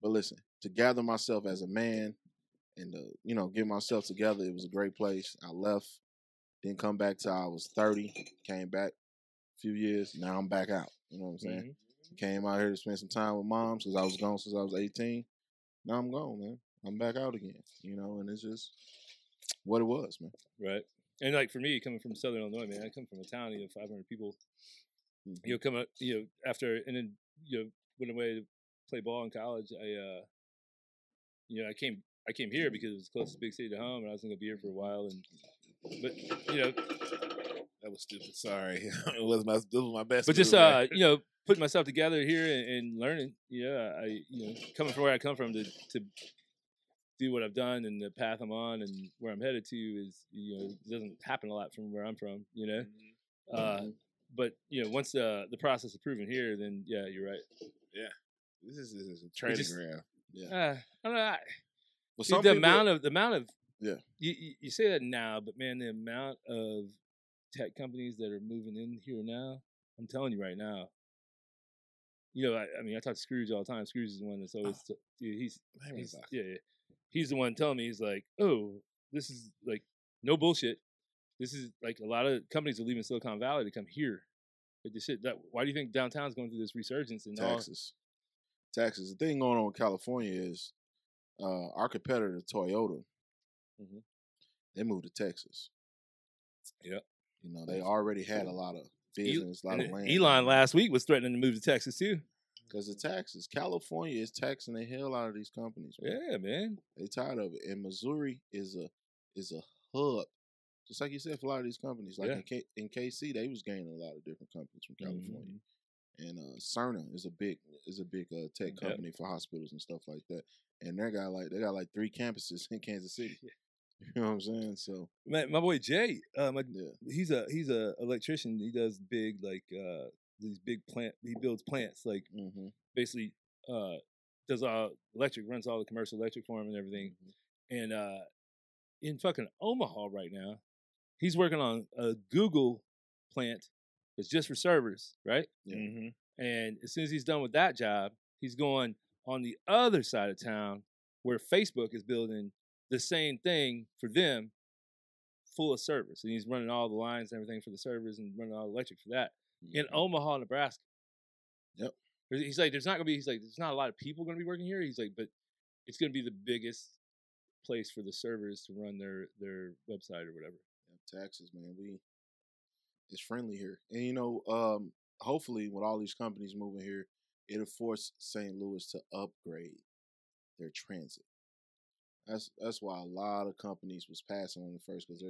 But listen, to gather myself as a man and to you know get myself together, it was a great place. I left, didn't come back till I was 30. Came back a few years. Now I'm back out. You know what I'm saying? Mhm. Came out here to spend some time with mom because I was gone since I was 18. Now I'm gone, man. I'm back out again. You know, and it's just what it was, man. Right. And like for me, coming from Southern Illinois, man, I come from a town, you know, 500 people. Mhm. You know, come up, you know, after and then you know went away to play ball in college. I, uh you know, I came I came here because it was close to big city to home, and I was gonna be here for a while. And but you know, That was stupid. Sorry. it was my. This was my best. but just uh, you know, putting myself together here and, and learning. Yeah, I you know, coming from where I come from to to do what I've done and the path I'm on and where I'm headed to is you know it doesn't happen a lot from where I'm from. You know, Mm-hmm. uh, but you know once the the process is proven here, then yeah, you're right. Yeah, this is, this is a training just- ground. Uh, I don't know. I, But see, the people- amount of the amount of Yeah. you, you you say that now, but man, the amount of tech companies that are moving in here now, I'm telling you right now. You know, I, I mean, I talk to Scrooge all the time. Scrooge is the one that's oh. always, t- dude, he's, he's yeah, yeah, he's the one telling me he's like, oh, this is like no bullshit. This is like a lot of companies are leaving Silicon Valley to come here. Like this shit. That why do you think downtown's going through this resurgence all? taxes. Taxes. The thing going on in California is uh, our competitor, Toyota, Mhm. they moved to Texas. Yep. You know, they already had a lot of business, a lot of land. Elon last week was threatening to move to Texas too. because of taxes. California is taxing the hell out of these companies. man. Yeah, man. They're tired of it. And Missouri is a is a hub. Just like you said, for a lot of these companies, like Yeah. in, K, in KC, they was gaining a lot of different companies from California. And uh, Cerner is a big is a big uh, tech Yep. company for hospitals and stuff like that. And they got like they got like three campuses in Kansas City. You know what I'm saying? So My, my boy Jay, uh, my, yeah, he's a he's a electrician. He does big like uh these big plant. He builds plants like hmm basically uh does all electric, runs all the commercial electric for him and everything. And uh in fucking Omaha right now, he's working on a Google plant that's just for servers, right? Yeah. Mm-hmm. And as soon as he's done with that job, he's going on the other side of town where Facebook is building the same thing for them, full of servers. And he's running all the lines and everything for the servers and running all the electric for that in Mhm. Omaha, Nebraska. Yep. He's like, there's not gonna be. He's like, there's not a lot of people gonna be working here. He's like, but it's gonna be the biggest place for the servers to run their their website or whatever. Yeah, taxes, man. We it's friendly here, and you know, um, hopefully, with all these companies moving here, it'll force St. Louis to upgrade their transit. That's that's why a lot of companies was passing on the first because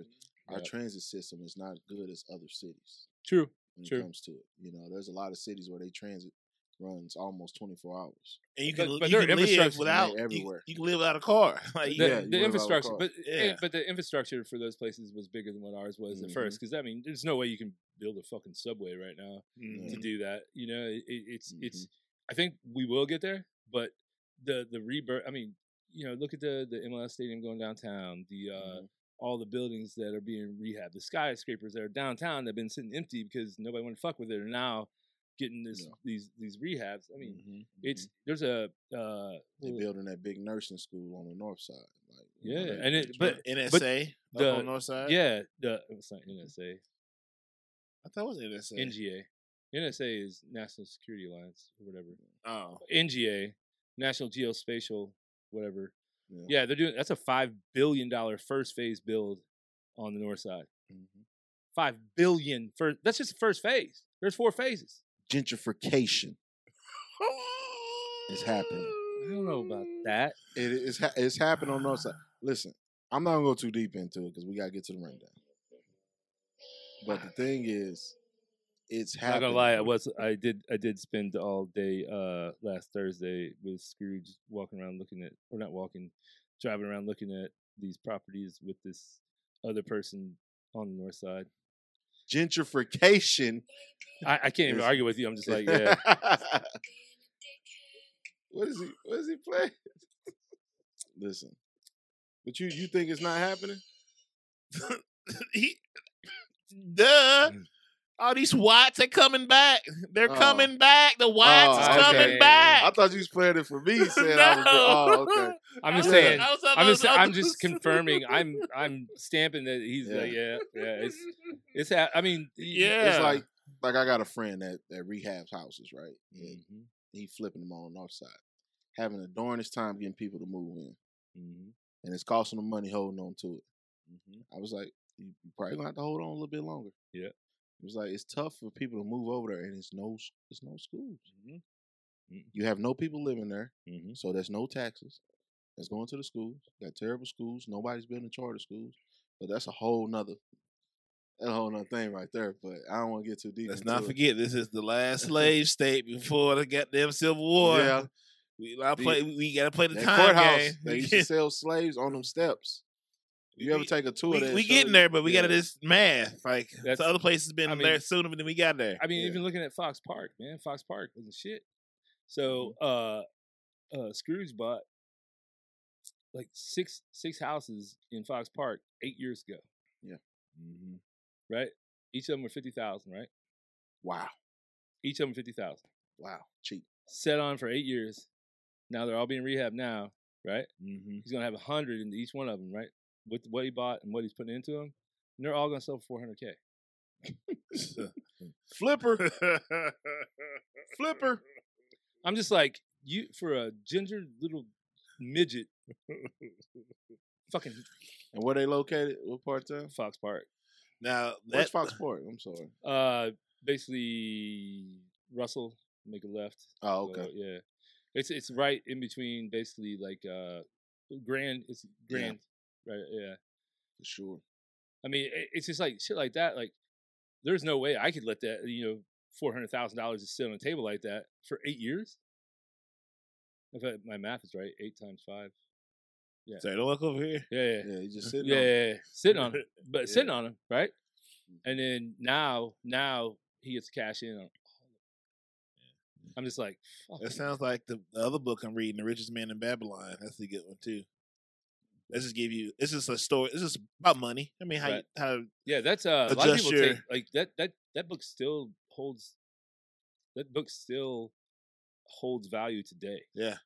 our transit system is not as good as other cities True. when True. it comes to it. You know, there's a lot of cities where they transit runs almost 24 hours. And you can, but you can live without They're you, everywhere. you can live without a car. Like, the, Yeah, the live out of infrastructure, car. but eh, Yeah. but the infrastructure for those places was bigger than what ours was at Mhm. first. Because I mean, there's no way you can build a fucking subway right now Mhm. to do that. You know, it, it- it's it's. Mm-hmm. I think we will get there, but the the rebirth. I mean, you know, look at the the MLS stadium going downtown. The uh, Mhm. all the buildings that are being rehabbed, the skyscrapers that are downtown that have been sitting empty because nobody want to fuck with it, are now getting this Yeah. these these rehabs. I mean, Mhm, it's mhm. there's a uh, they well, building that big nursing school on the north side. Like, you know, yeah, and it but NSA up the- north side. yeah, the it's not NSA. I thought it was NSA. NGA. NSA is National Security Alliance or whatever. oh, NGA, National Geospatial, whatever. Yeah. Yeah, they're doing that's a five billion dollar first phase build on the north side. Mhm. Five billion first. That's just the first phase. There's four phases. gentrification is happening. I don't know about that. It is ha- it's happening on the north side. Listen, I'm not gonna go too deep into it because we gotta get to the rundown. But the thing is, it's Not happening. gonna lie, I was I did I did spend all day uh last Thursday with Scrooge walking around looking at or not walking, driving around looking at these properties with this other person on the north side. gentrification. I, I can't even argue with you. I'm just like, yeah. what is he? What is he playing? Listen, but you you think it's not happening? he Duh. All these whites are coming back. They're Oh. coming back. The whites is okay. coming back. I thought you was playing it for me. Saying I was. Oh, okay. I'm just saying. I was- I I'm just I I'm just confirming. I'm I'm stamping that he's Yeah. like yeah yeah. It's it's I mean Yeah. It's like like I got a friend that that rehabs houses, right? And Mhm. he flipping them on the north side, having the darnest time getting people to move in, Mhm. and it's costing them money holding on to it. Mhm. I was like, you you probably gonna have to hold on a little bit longer. Yeah. It was like it's tough for people to move over there, and it's no it's no schools. Mhm. Mhm. You have no people living there, Mhm. so there's no taxes. That's going to the schools. Got terrible schools. Nobody's building charter schools, but that's a whole nother. That's a whole nother thing right there, but I don't want to get too deep. Let's not it. forget, this is the last slave state before the goddamn Civil War. Yeah, We, I The- play, we got to play the time courthouse. game. They used to sell slaves on them steps. You ever We- take a tour? we, that we getting there, but we yeah. got to just math. Like That's- the other places been I mean- there sooner than we got there. I mean, Yeah. even looking at Fox Park, man, Fox Park was the shit. So, uh, uh, Scrooge bought like six six houses in Fox Park eight years ago. Yeah. Mm-hmm. Right. Each of them were fifty thousand. Right. Wow, Each of them fifty thousand. wow, cheap. Set on for eight years. Now they're all being rehabbed now. Right. mm-hmm. He's gonna have a hundred in each one of them. Right. With what he bought and what he's putting into them, and they're all gonna sell for four hundred k. Flipper, flipper. I'm just like you for a ginger little midget. fucking And where they located? What part of town? Fox Park. now Where's that Fox Park? I'm sorry. Uh, basically Russell, make a left. Oh, okay. So, yeah, it's it's right in between, basically like uh, Grand. It's. Grand, right? Yeah. For sure. I mean, it's just like shit like that. Like, there's no way I could let that uh, you know four hundred thousand dollars just sit on a table like that for eight years. If I, my math is right, eight times five. Say, don't look over here. Yeah, yeah. Yeah, you just sitting yeah, on. yeah, yeah, sitting on him, but Yeah. sitting on him, right? Mm. And then now, now he gets cash in on. I'm just like. That sounds like the, the other book I'm reading, The Richest Man in Babylon. That's a good one too. Let's just give you. this is a story. this is about money. I mean, how you, Right. how yeah, that's uh, a lot of people take like that. That that book still holds. That book still holds value today. yeah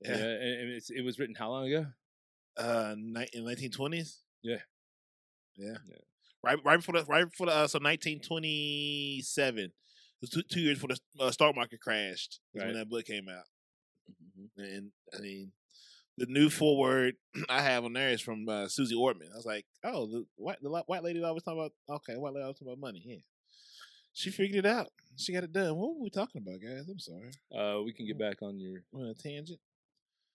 Yeah, yeah and, and it's it was written how long ago? uh in 1920s. Yeah. yeah, Yeah. Right, right before the right before the uh, so 1927. It was two, two years before the uh, stock market crashed. Is Right. when that book came out. Mm-hmm. And I mean, the new forward I have on there is from uh, Suze Orman. I was like, oh, the white the white lady always talking about okay, white lady always talking about money. Yeah, she figured it out. She got it done. What were we talking about, guys? I'm sorry. Uh, we can get back on your. On a tangent.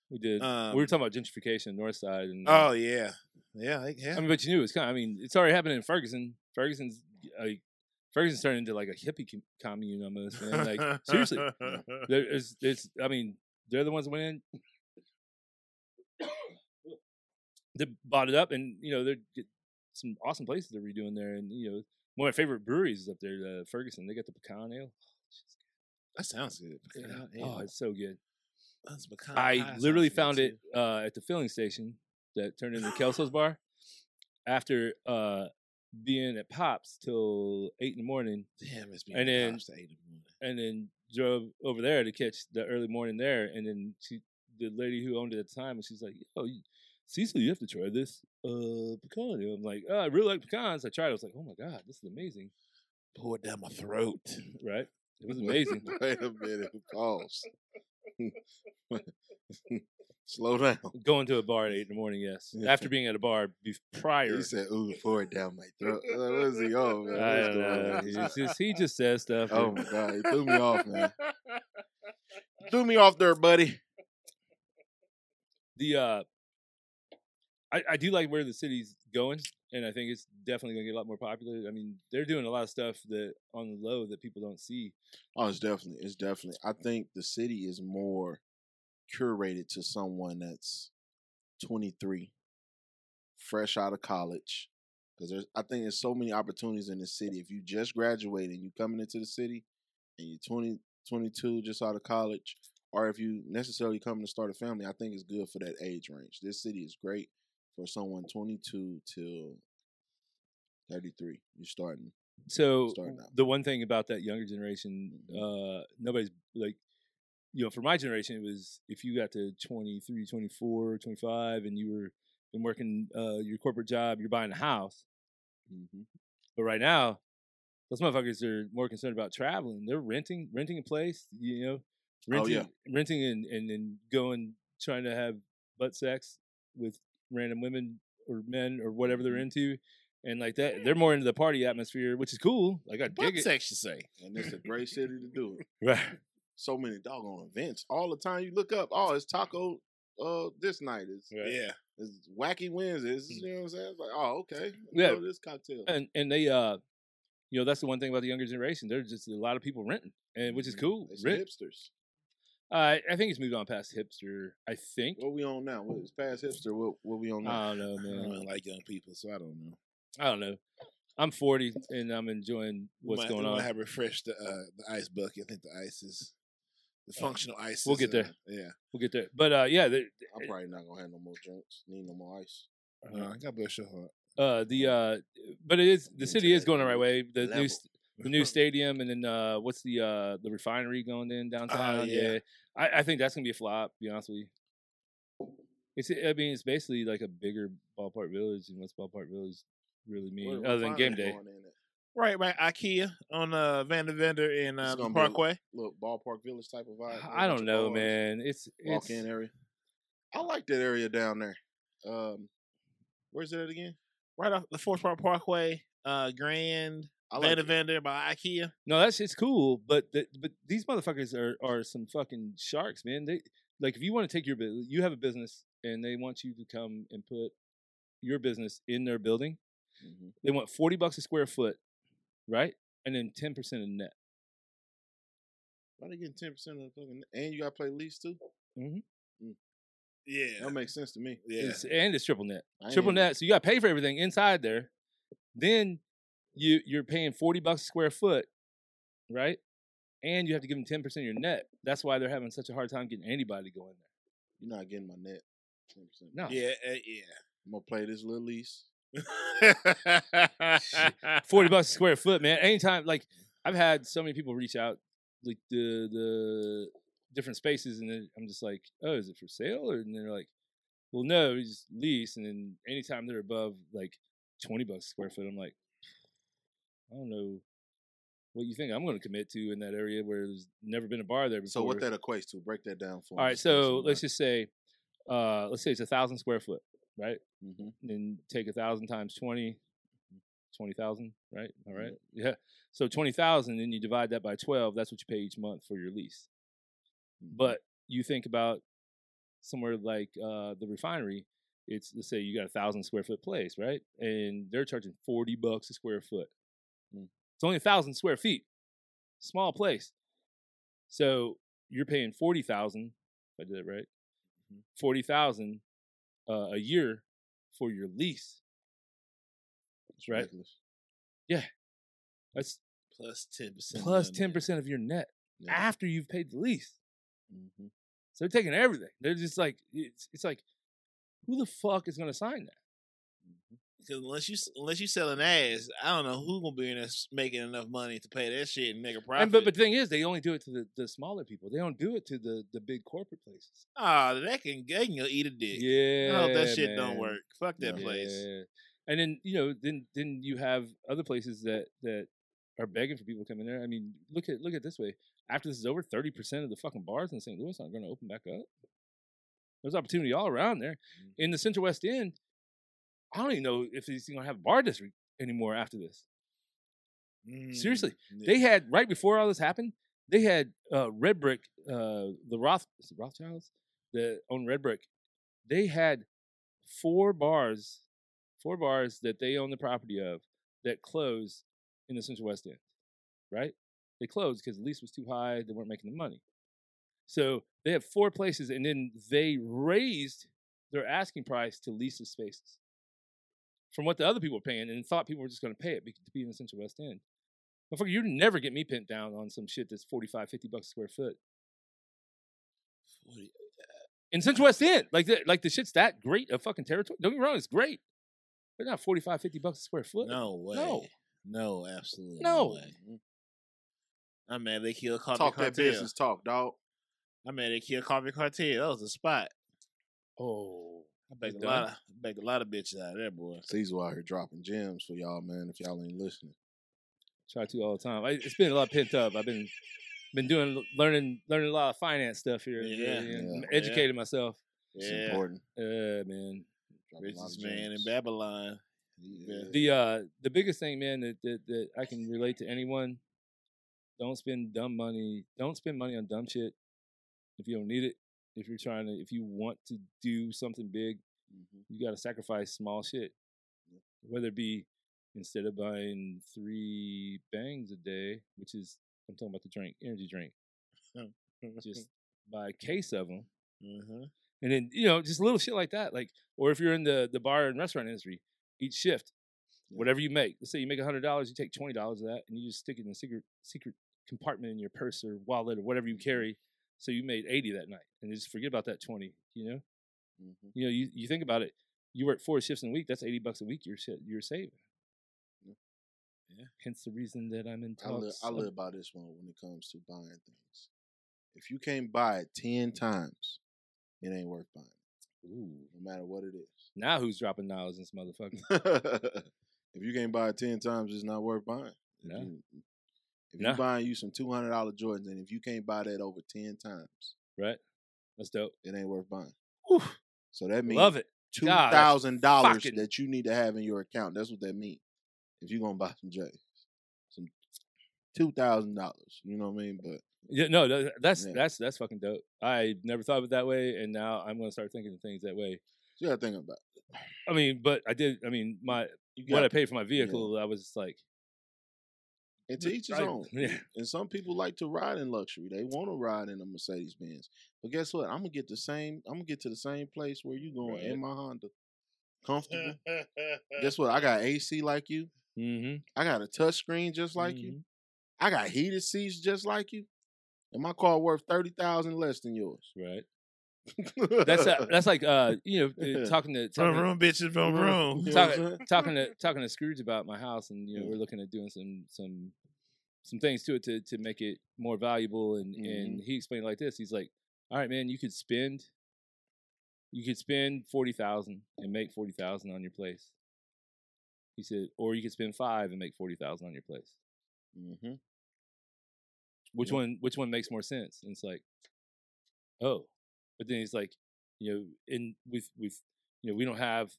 We did. Um, we were talking about gentrification, North Side, and Oh yeah, yeah, I- yeah. I mean, but you knew it's kind. Of, I mean, it's already happening in Ferguson. Ferguson's like Ferguson's turned into like a hippie com- commune almost, man. Like seriously, there is. It's. I mean, they're the ones that went in. They bought it up, and you know they're some awesome places they're redoing there, and you know one of my favorite breweries is up there, uh, Ferguson. They got the pecan ale. that sounds good. Yeah. Oh, it's so good. That's pecan I literally found it uh, at the filling station that turned into Kelso's bar after uh, being at Pops till eight in the morning, Damn, it's been and then- pops eight in the morning. and then drove over there to catch the early morning there. And then she, the lady who owned it at the time, and she's like, "Oh, you, Cecil, you have to try this uh, pecan." ale." I'm like, "Oh, I really like pecans." I tried. it. I was like, "Oh my god, this is amazing!" Pour it down my throat. Right? It was amazing. Wait a minute. Pause. Slow down. Going to a bar at eight in the morning, yes. After being at a bar bef- prior. He said, "Ooh, pour it down my throat." Uh, Where's he on, man? I don't know. on? Just- he just says stuff. Oh my god, he threw me off, man. threw me off there, buddy. the uh I, I do like where the city's going and I think it's definitely gonna get a lot more popular. I mean, they're doing a lot of stuff that on the low that people don't see. Oh, it's definitely, it's definitely. I think the city is more curated to someone that's 23, fresh out of college. Because there's, I think there's so many opportunities in the city. If you just graduated and you coming into the city, and you're 20, 22, just out of college, or if you necessarily coming to start a family, I think it's good for that age range. This city is great for someone 22 till 33. You're starting. So Starting out. the one thing about that younger generation, Mhm. uh, nobody's like, you know, for my generation, it was if you got to 23, 24, 25, and you were been working uh, your corporate job, you're buying a house. Mm-hmm. But right now, those motherfuckers are more concerned about traveling. They're renting, renting a place, you know, renting, Oh, yeah. renting and, and then going, trying to have butt sex with random women or men or whatever they're Mhm. into. And like that, they're more into the party atmosphere, which is cool. Like I Butt dig it. sex, you say? And it's a great city to do it. Right. So many doggone events all the time. You look up, oh, it's taco uh this night. It's, Right. Yeah. it's wacky Wednesdays. You know what I'm saying? It's like, oh, okay. Let's Yeah. go to this cocktail. And and they uh you know, that's the one thing about the younger generation. There's just a lot of people renting. And which is Mhm. cool. They some Rent, hipsters. Uh, I think he's moved on past hipster, I think. What we on now? What is past hipster? What what we on now? I don't know, man. I don't like young people, so I don't know. I don't know. I'm 40 and I'm enjoying what's might, going on. I have refreshed the uh, the ice bucket. I think the ice is the functional ice. we'll get there. uh, yeah. We'll get there. But uh, yeah, I'm probably not gonna have no more drinks. Need no more ice. Uh, God bless your heart. uh, the uh, but it is the city is going the right way. The new level. st- the new stadium and then uh, what's the uh the refinery going in downtown? yeah. I, I think that's gonna be a flop. To be honest with you, it's I mean it's basically like a bigger ballpark village, and what's ballpark village really mean Where other than game day? going in at? Right, right. IKEA on uh, Vandeventer in uh, the gonna be a- Parkway. Little ballpark village type of vibe. I don't know, man. It's walk in area. I like that area down there. Um, where's that again? Right off the Forest Park Parkway, uh, Grand I Van like der it. Vender by IKEA. No, that's it's cool, but the, but these motherfuckers are are some fucking sharks, man. They like if you want to take your business, you have a business, and they want you to come and put your business in their building. Mhm. They want forty bucks a square foot, right? And then ten percent of net. Why they getting ten percent of the fucking? And you got to play lease too. Yeah, That makes sense to me. yeah. It's, and it's triple net. I Triple ain't- net. So you got to pay for everything inside there. Then you you're paying forty bucks a square foot, right? And you have to give them ten percent of your net. That's why they're having such a hard time getting anybody to go in there. You're not getting my net. Ten percent. No, yeah, uh, I'm gonna play this little lease. 40 bucks a square foot, man. Anytime, like, I've had so many people reach out, like, the the different spaces, and then I'm just like, oh, is it for sale? Or, and they're like, well, no, it's lease. And then anytime they're above, like, 20 bucks a square foot, I'm like, I don't know what you think I'm going to commit to in that area where there's never been a bar there before. So what that equates to? Break that down for me. All right, so let's just say, uh, let's say it's a thousand square foot, right? hmm then take a thousand times 20 20,000 right all right Mhm. yeah so 20,000 then you divide that by 12 that's what you pay each month for your lease but you think about somewhere like uh, the refinery it's let's say you got a thousand square foot place right and they're charging 40 bucks a square foot. It's only a thousand square feet small place so you're paying 40,000 if I did it right Mhm. 40,000 uh, a year for your lease It's right. ridiculous. that's Plus ten percent. plus 10% of your net Yeah. after you've paid the lease Mhm. so they're taking everything they're just like it's, it's like who the fuck is going to sign that Because unless you unless you selling ass, I don't know who gonna be in there making enough money to pay that shit and make a profit. And but but the thing is, they only do it to the, the smaller people. They don't do it to the, the big corporate places. ah, that can they can go eat a dick. Yeah, I hope that shit don't work. Fuck that Yeah. place. And then you know, then then you have other places that that are begging for people to come in there. I mean, look at look at this way. After this is over, thirty percent of the fucking bars in St. Louis aren't going to open back up. There's opportunity all around there. In the Central West End, I don't even know if he's going to have a bar district anymore after this. Seriously, Mm, They had right before all this happened, they had uh, Red Brick, uh, the Roth is it Rothschilds that own Red Brick. They had four bars, four bars that they own the property of that closed in the Central West End. Right? They closed because the lease was too high. They weren't making the money. So they have four places, and then they raised their asking price to lease the spaces from what the other people were paying, and thought people were just going to pay it to be in the Central West End. Motherfucker, you'd never get me pinned down on some shit that's 45, 50 bucks a square foot. In uh, Central uh, West End. Like the, like the shit's that great of fucking territory. Don't get me wrong, it's great. They're not 45, 50 bucks a square foot. No way. No. No, absolutely No. no way. Mm. Ah, I'm mad they killed Coffee Talk Cartel. that business talk, dog. I'm ah, mad they killed Coffee Cartel. That was a spot. Oh, I begged a lot of begged a lot of bitches out of there, boy. Cecil out here dropping gems for y'all, man. If y'all ain't listening, try to all the time. I, it's been a lot pent up. I've been been doing learning learning a lot of finance stuff here. Yeah, yeah. educating myself. it's Yeah. important. Uh, man. Dropping a lot of Richest man in. Babylon. Yeah. The uh the biggest thing, man, that, that that I can relate to anyone. Don't spend dumb money. Don't spend money on dumb shit if you don't need it. If you're trying to, if you want to do something big, Mhm. you got to sacrifice small shit. Whether it be instead of buying three bangs a day, which is I'm talking about the drink, energy drink, just buy a case of them, Mm-hmm. and then you know just little shit like that. Like, or if you're in the the bar and restaurant industry, each shift, Yeah. whatever you make. Let's say you make hundred dollars, you take twenty dollars of that, and you just stick it in a secret secret compartment in your purse or wallet or whatever you carry. So you made eighty that night, and just forget about that twenty. You know, Mhm. you know, you, you think about it. You work four shifts in a week. That's eighty bucks a week. You're you're saving. Yeah. Yeah. Hence the reason that I'm in I live. I live by this one when it comes to buying things. If you can't buy it ten times, it ain't worth buying. Ooh. No matter what it is. Now who's dropping dollars in this motherfucker? if you can't buy it ten times, it's not worth buying. No. you- If No. you're buying you some two hundred dollar Jordans, and if you can't buy that over ten times, right? That's dope. it ain't worth buying. Whew. So that means Love it. two thousand dollars that you need to have in your account. That's what that means. If you're gonna buy some J's, some two thousand dollars. You know what I mean? But Yeah, no, that's Yeah. that's that's fucking dope. I never thought of it that way, and now I'm gonna start thinking of things that way. you gotta think about. It. I mean, but I did. I mean, my You what I paid for my vehicle, I was just like, and to each his I- own. yeah. And some people like to ride in luxury. They want to ride in a Mercedes Benz. But guess what? I'm gonna get the same. I'm gonna get to the same place where you going Right. in my Honda, comfortable. guess what? I got AC like you. mm-hmm, I got a touch screen just like you. Mhm. I got heated seats just like you. And my car worth thirty thousand less than yours. right. That's uh, that's like uh, you know, uh, talking to Vroom talking, to- bitches, from vroom. You know what I'm talking, talking to talking to Scrooge about my house, and you know, we're looking at doing some some some things to it to to make it more valuable. And Mm-hmm. and he explained it like this. He's like, "All right, man, you could spend you could spend forty thousand and make forty thousand on your place." He said, "Or you could spend five and make forty thousand on your place. Mhm. Which Yep. one? Which one makes more sense?" And it's like, "Oh," but then he's like, "You know, in with with you know, we don't have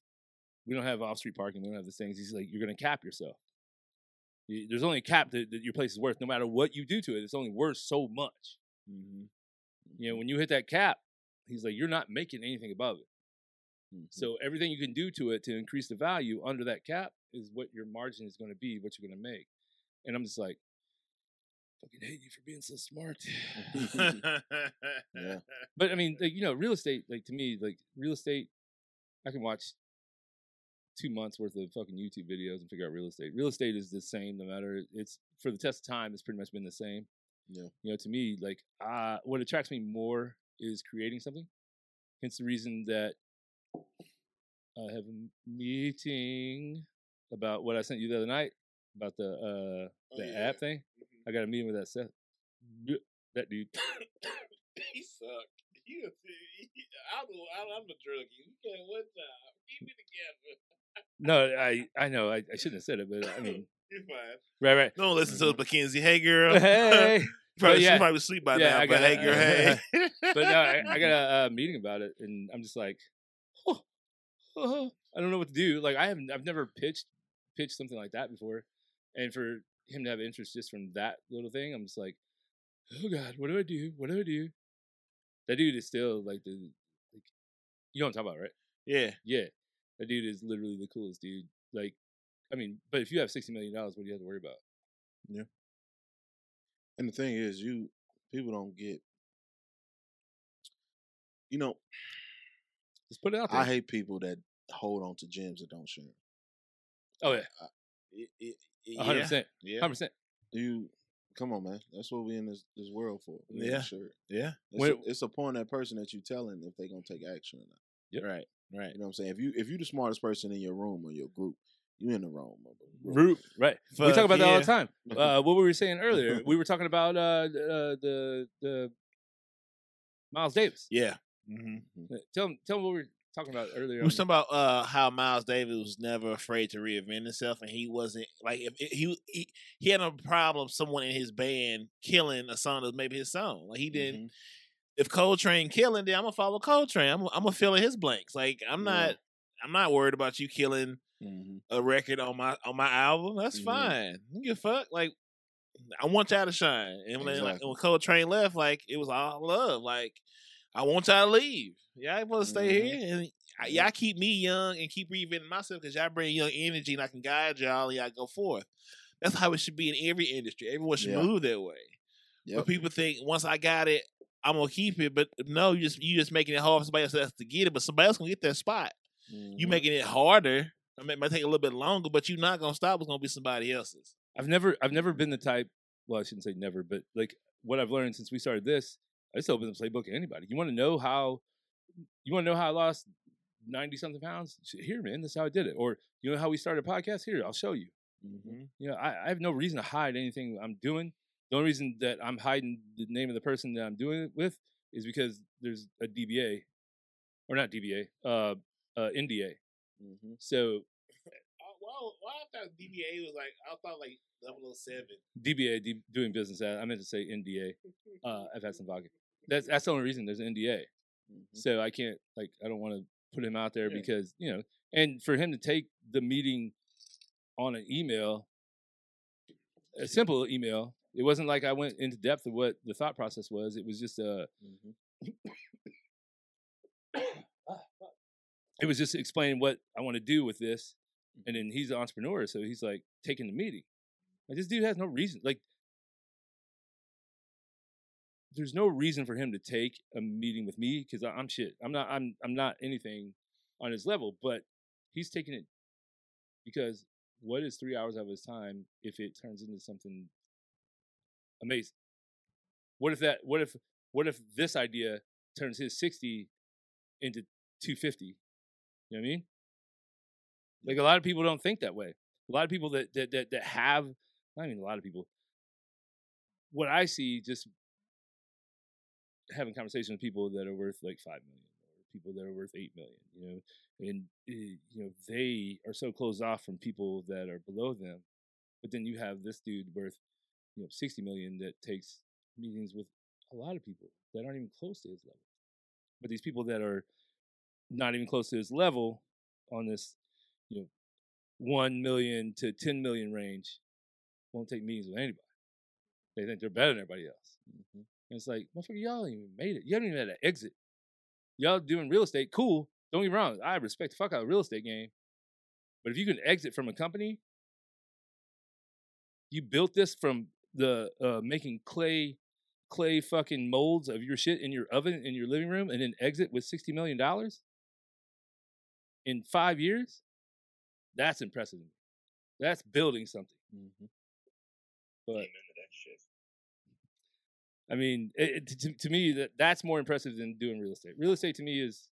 we don't have off street parking. We don't have these things." He's like, "You're going to cap yourself. You- There's only a cap that, that your place is worth. No matter what you do to it, it's only worth so much. Mhm. You know, when you hit that cap, he's like, you're not making anything above it. Mhm. So everything you can do to it to increase the value under that cap is what your margin is going to be, what you're going to make. And I'm just like, fucking hate you for being so smart. Yeah. but I mean, like, you know, real estate, like to me, like real estate, I can watch two months worth of fucking YouTube videos and figure out real estate. Real estate is the same no matter it's for the test of time, it's pretty much been the same. Yeah. You know, to me, like uh what attracts me more is creating something. Hence the reason that I have a meeting about what I sent you the other night about the uh Oh, the yeah. app thing. I got a meeting with that Seth. That dude. he suck. You, I'm, I'm a druggie. We can't one time. Keep it together. No, I I know I, I shouldn't have said it, but I mean, You're fine. right, right. Don't listen to the Mackenzie. Hey, girl. Hey, probably, yeah. She probably sleep by Yeah, now. I but gotta- hey, girl. Hey. but no, I, I got a, uh meeting about it, and I'm just like, oh, oh, I don't know what to do. Like I haven't, I've never pitched pitched something like that before, and for him to have interest just from that little thing, I'm just like, oh god, what do I do? What do I do? That dude is still like the, like, you know what I'm talking about, right? yeah. Yeah, that dude is literally the coolest dude. Like, I mean, but if you have sixty million dollars, what do you have to worry about? Yeah. And the thing is, you people don't get. You know, Just put it out there. I hate people that hold on to gems that don't share. oh yeah, It- it- a hundred yeah. percent, Yeah. hundred percent. You come on, man. That's what we in this this world for. We Yeah. Sure. Yeah. It's, a, it's upon that person that you telling if they gonna take action or not. Yep. Right. Right. You know what I'm saying? If you if you're the smartest person in your room or your group, you're in the wrong group. Root, right? we talk Fuck about that all the time. Uh, what we were saying earlier, we were talking about uh, uh, the the Miles Davis. Yeah. hmm Uh, Tell him, tell him what we were talking about earlier. We on was talking about uh, how Miles Davis was never afraid to reinvent himself, and he wasn't like if if he he he had no problem someone in his band killing a song that was maybe his song. Like he didn't. If Coltrane killing, then I'm gonna follow Coltrane. I'm I'm gonna fill in his blanks. Like I'm Yeah. not I'm not worried about you killing hmm a record on my on my album. That's Mhm. fine. You give fuck. Like I want y'all to shine. And when, like, when Coltrane left, like it was all love. Like I want y'all to leave. Y'all ain't supposed to stay Mhm. here. And I- y'all keep me young and keep reinventing myself because y'all bring young energy and I can guide y'all and y'all go forth. That's how it should be in every industry. Everyone should Yeah. move that way. But people think once I got it, I'm gonna keep it. But no, you just you just making it hard for somebody else to get it. But somebody else gonna get that spot. You Mhm. making it harder. I mean, it might take a little bit longer, but you're not gonna stop. It's gonna be somebody else's. I've never, I've never been the type. Well, I shouldn't say never, but like what I've learned since we started this, I just open the playbook to anybody. You want to know how? You want to know how I lost ninety something pounds? Here, man, this is how I did it. Or you know how we started a podcast? Here, I'll show you. Mhm. You know, I, I have no reason to hide anything I'm doing. The only reason that I'm hiding the name of the person that I'm doing it with is because there's a DBA, or not DBA, uh, uh, NDA. Mhm. So Well, why I thought DBA was like I thought like 007. DBA, D, doing business at. I meant to say NDA. Uh, I've had some vodka. That's that's the only reason there's an NDA. Mhm. So I can't like I don't want to put him out there Yeah. because you know, and for him to take the meeting on an email, a simple email. It wasn't like I went into depth of what the thought process was. It was just a. Mhm. It was just explaining what I want to do with this, and then he's an entrepreneur, so he's like taking the meeting. Like this dude has no reason. Like there's no reason for him to take a meeting with me because I'm shit. I'm not. I'm. I'm not anything on his level. But he's taking it because what is three hours of his time if it turns into something amazing? What if that? What if? What if this idea turns his sixty into two fifty? You know what I mean? Like a lot of people don't think that way. A lot of people that that that, that have. I mean, a lot of people. What I see just having conversations with people that are worth like five million or people that are worth eight million, you know, and eh, you know they are so closed off from people that are below them. But then you have this dude worth, you know, sixty million that takes meetings with a lot of people that aren't even close to his level. But these people that are not even close to his level on this, you know, one million to ten million range won't take meetings with anybody. They think they're better than everybody else. Mhm. And it's like, motherfucker, y'all even made it. You haven't even had an exit. Y'all doing real estate, cool. Don't get me wrong. I respect the fuck out of real estate game. But if you can exit from a company, you built this from the uh, making clay, clay fucking molds of your shit in your oven in your living room, and then exit with sixty million dollars in five years. That's impressive. That's building something. Mhm. But I mean, it, it, to, to me, that that's more impressive than doing real estate. Real estate to me is,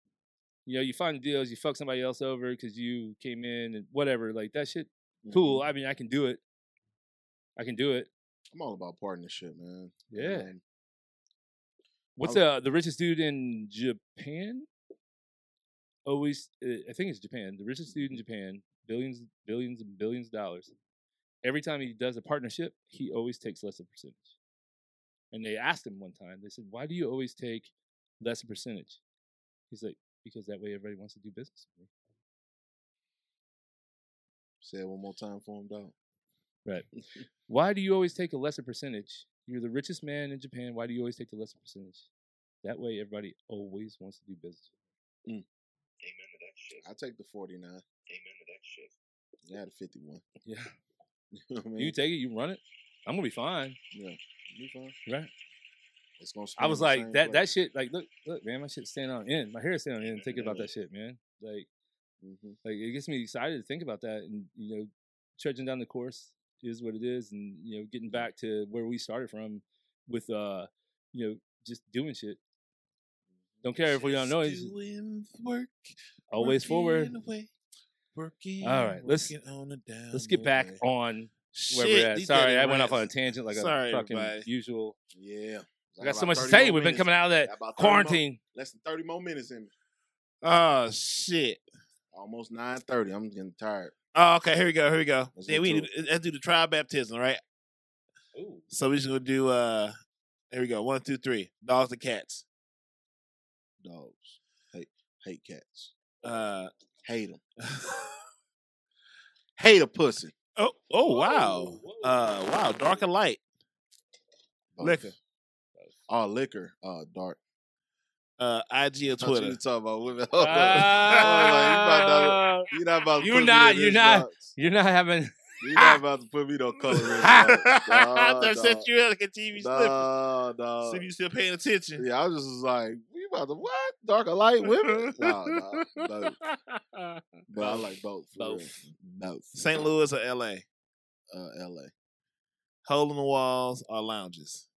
you know, you find deals, you fuck somebody else over because you came in and whatever. Like that shit, cool. Mhm. I mean, I can do it. I can do it. I'm all about partnership, man. Yeah. Um, What's uh the richest dude in Japan? Always, uh, I think it's Japan. The richest dude in Japan, billions, billions, and billions of dollars. Every time he does a partnership, he always takes less of a percentage. And they asked him one time. They said, "Why do you always take less a percentage?" He's like, "Because that way everybody wants to do business with me." say it one more time for him, dog. Right. Why do you always take a lesser percentage? You're the richest man in Japan. Why do you always take the lesser percentage? That way, everybody always wants to do business. Amen to that shit. I take the 49. Amen to that shit. Yeah, a 51. Yeah. You know I mean? You take it, you run it. I'm gonna be fine, yeah, you fine. right? It's gonna. I was like that. place. That shit. Like, look, look, man, my shit's standing on end. My hair is standing on end. Thinking about that shit, man. Like, Mhm. like it gets me excited to think about that, and you know, trudging down the course is what it is, and you know, getting back to where we started from with, uh, you know, just doing shit. Don't care if we don't know. Doing work. always forward. working away, Working. All right, let's- on the down Let's get back way. on where Shit, we're at. Sorry, I went off on a tangent like Sorry, a fucking everybody. usual. Yeah. I got so much to say. We've been coming out of that 30 more- quarantine. less than 30 more minutes in me. Oh shit. Almost 9.30. I'm getting tired. Oh, okay. Here we go. Here we go. Let's get we to, let's do the trial baptism, right? So we're just gonna do. uh Here we go. One, two, three. Dogs and cats. Dogs. Hate, hate cats. Uh Hate them. Hate a pussy. oh. Oh wow. Uh wow. Dark and light. Both. Liquor. Oh, liquor. Uh, dark. Uh, IG or thought you Twitter. talking about women. Hold on. Ah, You're not about to You're not, you're not. box. You're not having. You're not about to put me no color in I box. Nah, thought set dog. you up like a TV slipper. Nah, nah. See if you still paying attention. Yeah, I was just like, we about to what? Dark or light women? nah, nah, both. But I like both. Both. Both. St. Louis or LA? Uh, L.A. Hole in the walls or lounges?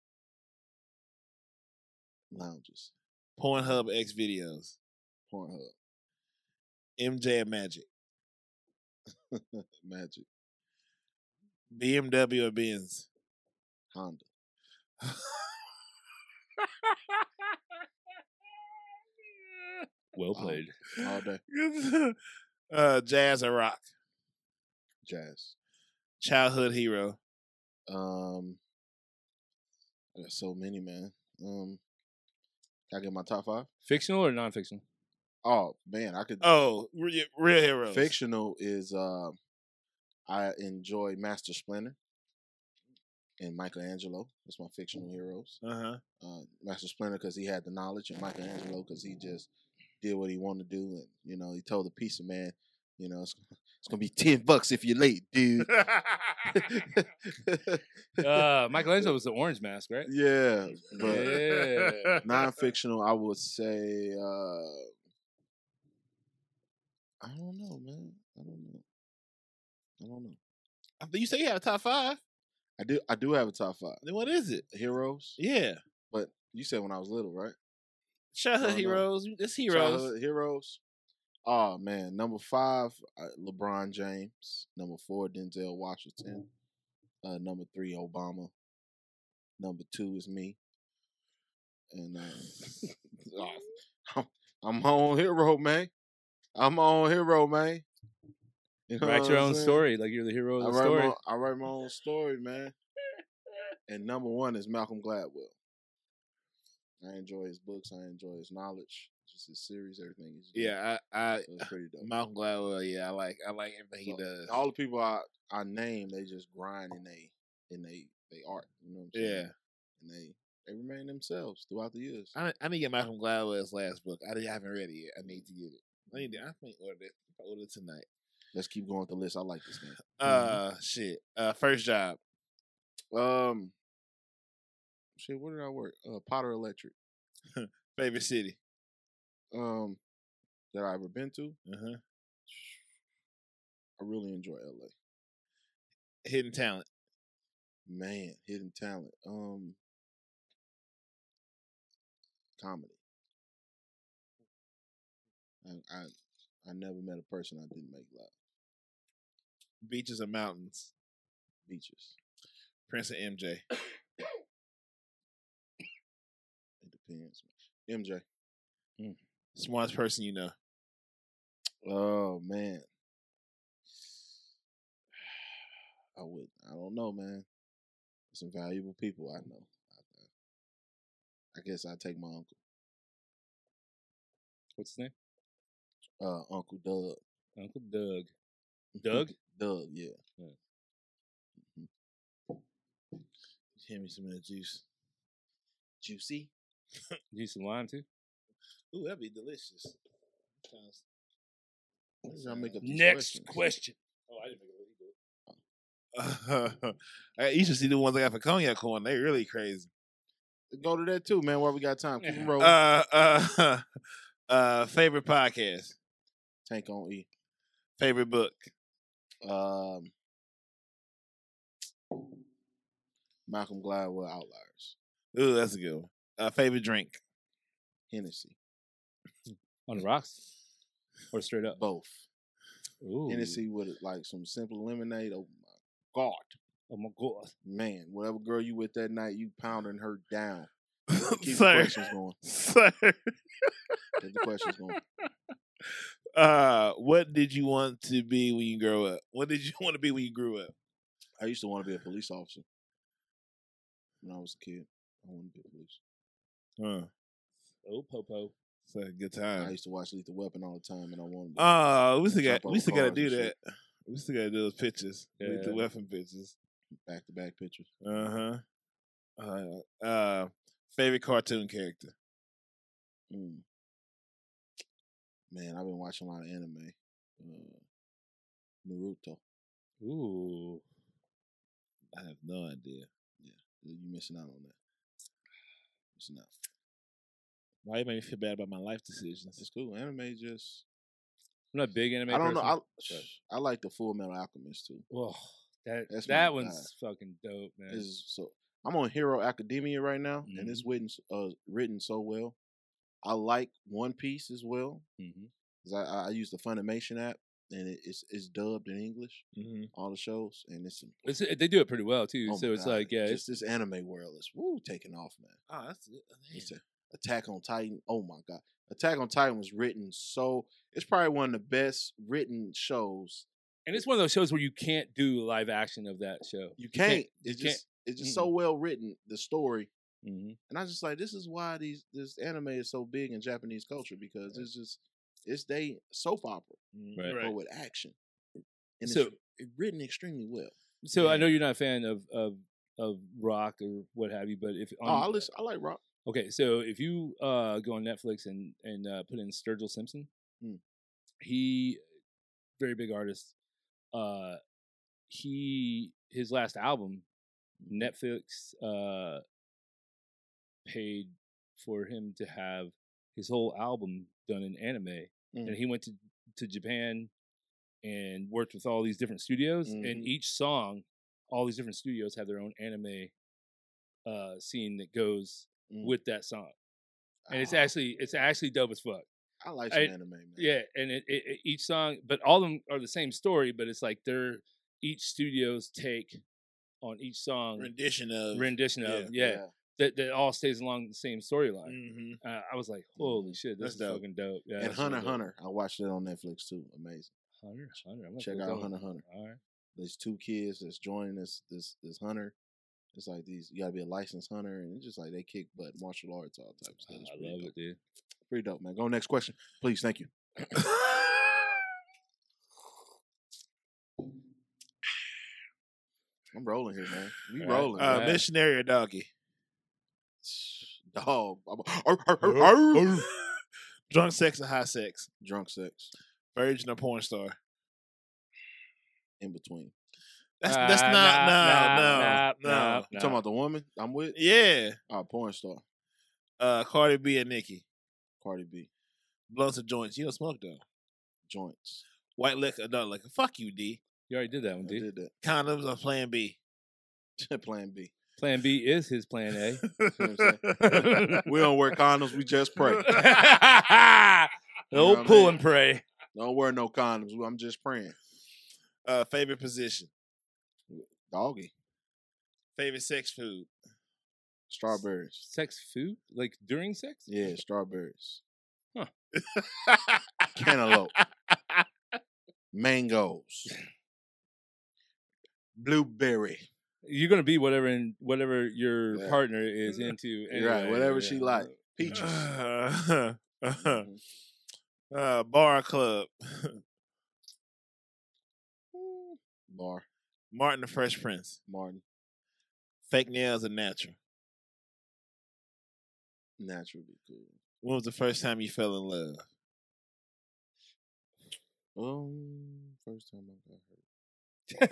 Lounges. Pornhub X videos. Pornhub. MJ Magic. Magic. BMW or Benz? Honda. Well played. All day. uh, jazz or rock? Jazz. Childhood hero. Um, I got so many, man. Um, can I get my top five? Fictional or non-fictional? Oh man, I could. Oh, re- real heroes. Fictional is uh, I enjoy Master Splinter and Michelangelo. That's my fictional heroes. Uh huh. Uh, Master Splinter because he had the knowledge, and Michelangelo because he just did what he wanted to do, and you know he told the pizza man, you know, it's, it's gonna be ten bucks if you're late, dude. Uh, Michelangelo was the orange mask, right? yeah, but Yeah. non-fictional, I would say. uh I don't know, man. I don't know. I don't know. you say you have a top five. I do. I do have a top five Then what is it? heroes, Yeah. but you said when I was little, right? Childhood No, no. heroes. It's heroes. Childhood heroes. Oh man, number five, uh, LeBron James. Number four, Denzel Washington. Uh, number three, Obama. Number two is me. And uh, I'm, I'm my own hero, man. I'm my own hero, man. You know Write your own saying? story, like you're the hero of the story. my, I write my own story, man. And number one is Malcolm Gladwell. I enjoy his books. I enjoy his knowledge. Just his series, everything. Doing. Yeah, I, I So it's pretty dope. Malcolm Gladwell. Yeah, I like I like everything So, he does. All the people I, I name, they just grind and they and they they art. You know what I'm saying? yeah, And they they remain themselves throughout the years. I I need to get Malcolm Gladwell's last book. I, I haven't read it yet. I need to get it. I need to. I might order it. Order it tonight. Let's keep going with the list. I like this man. Uh, shit. Uh, first job. Um, shit. Where did I work? Uh, Potter Electric. Favorite city. Um, that I've ever been to. Uh huh. I really enjoy LA. Hidden talent. Man, hidden talent. Um, comedy. I I, I never met a person I didn't make laugh. Beaches and mountains. Beaches. Prince and MJ. It depends. MJ. Smartest person you know. Oh man. I would. I don't know, man. Some valuable people I know. I guess I take my uncle. What's his name? Uh, Uncle Doug. Uncle Doug. Doug? Doug. Yeah. Hand me some of that juice. Juicy. Use some lime too. Ooh, that'd be delicious. Sounds- Why did make up Next questions? question. Oh, I didn't make it. Hey, you should see the ones I got for cognac corn. They really crazy. Go to that too, man. While we got time, keep rolling. Uh, uh, uh, favorite podcast. Tank on E. Favorite book. Um, Malcolm Gladwell Outliers. Ooh, that's a good one. Uh, favorite drink. Hennessy. On rocks? Or straight up? Both. Ooh. Hennessy with like some simple lemonade. Oh my god, Oh my god. man! Whatever girl you with that night, you pounding her down. Keep the questions going. Sir. Keep the questions going. Uh, what did you want to be when you grow up? What did you want to be when you grew up? I used to want to be a police officer when I was a kid. I wanted to be a police. Huh. Oh, Popo. It's a good time. I used to watch Lethal Weapon all the time, and I wanted. To be Oh, we still got we still got to do that. shit. We still got to do those pictures, like the weapon pictures. back to back pictures. Uh-huh. Uh Uh Favorite cartoon character? Mm. Man, I've been watching a lot of anime. Uh, Naruto. Ooh. I have no idea. Yeah, You missing out on that. Missing out. Why you make me feel bad about my life decisions? It's cool. Anime just. I'm not a big anime I don't know. I, person, I like the Full Metal Alchemist too. Whoa. That That's that guy. one's fucking dope, man. Is so I'm on Hero Academia right now, and Mm-hmm. it's written uh, written so well. I like One Piece as well mm-hmm. because I, I use the Funimation app, and it, it's it's dubbed in English. Mm-hmm. All the shows, and it's, It's, they do it pretty well too. oh so it's God, like, yeah, just it's, this anime world is woo taking off, man. Oh, that's It's a, Attack on Titan. Oh my god, Attack on Titan was written so. It's probably one of the best written shows. and it's one of those shows where you can't do live action of that show. You can't. you it's can't- just it's just so well written. The story, Mm-hmm. and I just like this is why these this anime is so big in Japanese culture because it's just it's they soap opera Right. but with action, and So- it's written extremely well. So I know you're not a fan of of of rock or what have you, but if Oh, I listen. I like rock. Okay, so if you uh, go on Netflix and and uh, put in Sturgill Simpson, Hmm. he very big artist. Uh, he his last album, Netflix uh, paid for him to have his whole album done in anime, and Mm. he went to to Japan and worked with all these different studios, Mhm. and each song, all these different studios have their own anime uh, scene that goes Mm. with that song, and it's Ah, actually it's actually dope as fuck. I like some I- anime, man. Yeah, and it, it, it- each song, but all of them are the same story, but it's like they're each studio's take on each song rendition of rendition of yeah, that that all stays along the same storyline. hmm Uh, I was like, holy shit, this That's is dope. fucking dope. Yeah, and that's really Hunter. Hunter, I watched it on Netflix too. Amazing. Hunter, Hunter. I'm Check out Hunter Hunter. All right. There's two kids that's joining this this this hunter. It's like these. You gotta be a licensed hunter, and it's just like they kick butt, martial arts, all types of stuff. It's I love dope. it, dude. Pretty dope, man. Go next question, please. Thank you. I'm rolling here, man. We All right. rolling. Uh, man. missionary or doggy? Dog. Arr. Drunk sex or high sex? Drunk sex Virgin or porn star? in between. That's that's not nah, no nah, no nah, no. nah. You talking about the woman I'm with? Yeah. Oh, porn star. Uh, Cardi B and Nicki. Cardi B. Blunts or joints? You don't smoke though. Joints. White liquor, adult liquor. Fuck you, D. You already did that one, I dude. did Condoms or Plan B. Plan B. Plan B is his plan A. We don't wear condoms. We just pray. no what I pull mean? and pray. Don't wear no condoms. I'm just praying. uh, favorite position. Doggy. Favorite sex food. Strawberries. Sex food? Like during sex? Yeah, strawberries. Huh. Cantaloupe. Mangoes. Blueberry. You're gonna be whatever in whatever your Yeah. partner is into. You're right. Whatever yeah. she like. Peaches. Uh, Mhm. uh, bar club. Bar. Martin the Fresh Prince. Martin. Fake nails or natural. Natural be cool. When was the first time you fell in love? Um, first time I got hurt.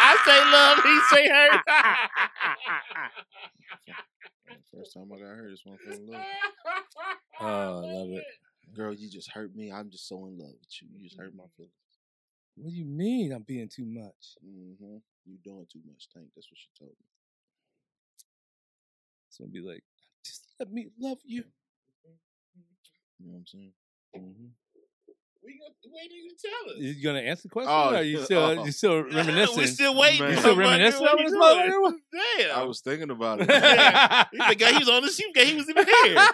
I say love, he say hurt. First time I got hurt is when I fell in love. Oh, I love it. Girl, you just hurt me. I'm just so in love with you. You just hurt my feelings. What do you mean I'm being too much? Mm-hmm. You doing too much, Tank. That's what she told me. So gonna be like, just let me love you. You know what I'm saying? Mm-hmm. We gonna wait you to tell us. You gonna answer the question? Oh, or are you yeah, still oh. you still reminiscing? we still waiting. Man. you still reminiscing over this doing? mother? Damn. I was thinking about it. He forgot he was on the shoot. He was even here.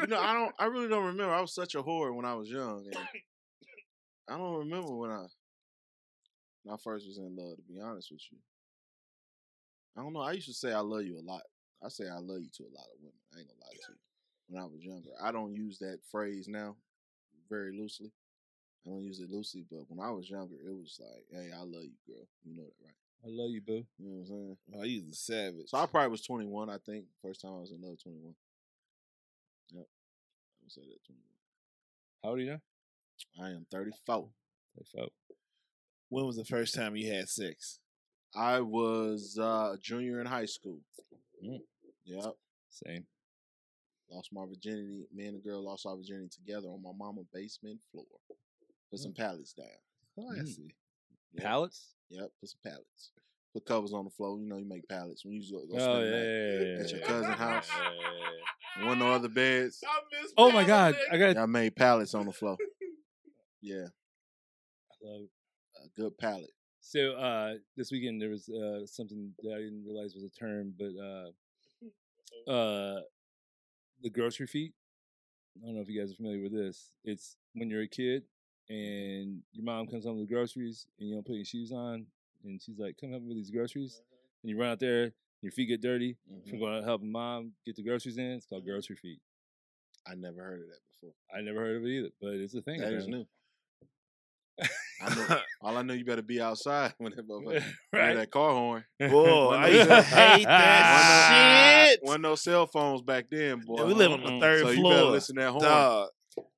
you know, I don't. I really don't remember. I was such a whore when I was young, and I don't remember when I when I first was in love. To be honest with you, I don't know. I used to say I love you a lot. I say I love you to a lot of women. I ain't gonna lie to you. When I was younger, I don't use that phrase now very loosely. I don't use it loosely, but when I was younger, it was like, "Hey, I love you, girl." You know that, right? I love you, boo. You know what I'm saying? Oh, he's a savage. So I probably was 21. I think first time I was in love, 21. Yep, I would say that 21. How old are you now? I am 34. Like, fuck. when was the first time you had sex? I was uh, a junior in high school. Mm. Yep. Same. Lost my virginity. Me and the girl lost our virginity together on my mama basement floor. Put some pallets down. Classy. Yep. Pallets? Yep. Put some pallets. Put covers on the floor. You know you make pallets when you go, go Oh yeah, yeah, yeah, at your yeah. cousin's house. Yeah. One no other beds. Oh my god, I got. I made pallets on the floor. Yeah, I love a good pallet. So uh, this weekend there was uh, something that I didn't realize was a term, but uh, uh, the grocery feet. I don't know if you guys are familiar with this. It's when you're a kid and your mom comes home with the groceries and you don't put your shoes on, and she's like, "Come help me with these groceries," and you run out there, your feet get dirty. Mhm. From going to help mom get the groceries in, it's called grocery feet. I never heard of that before. I never heard of it either, but it's a thing. That is new. I know, all I know, you better be outside when that motherfucker hear right? that car horn. Boy, One I used to those- hate that shit. One of those cell phones back then, boy. we live on the third so you better listen to that horn. Dog.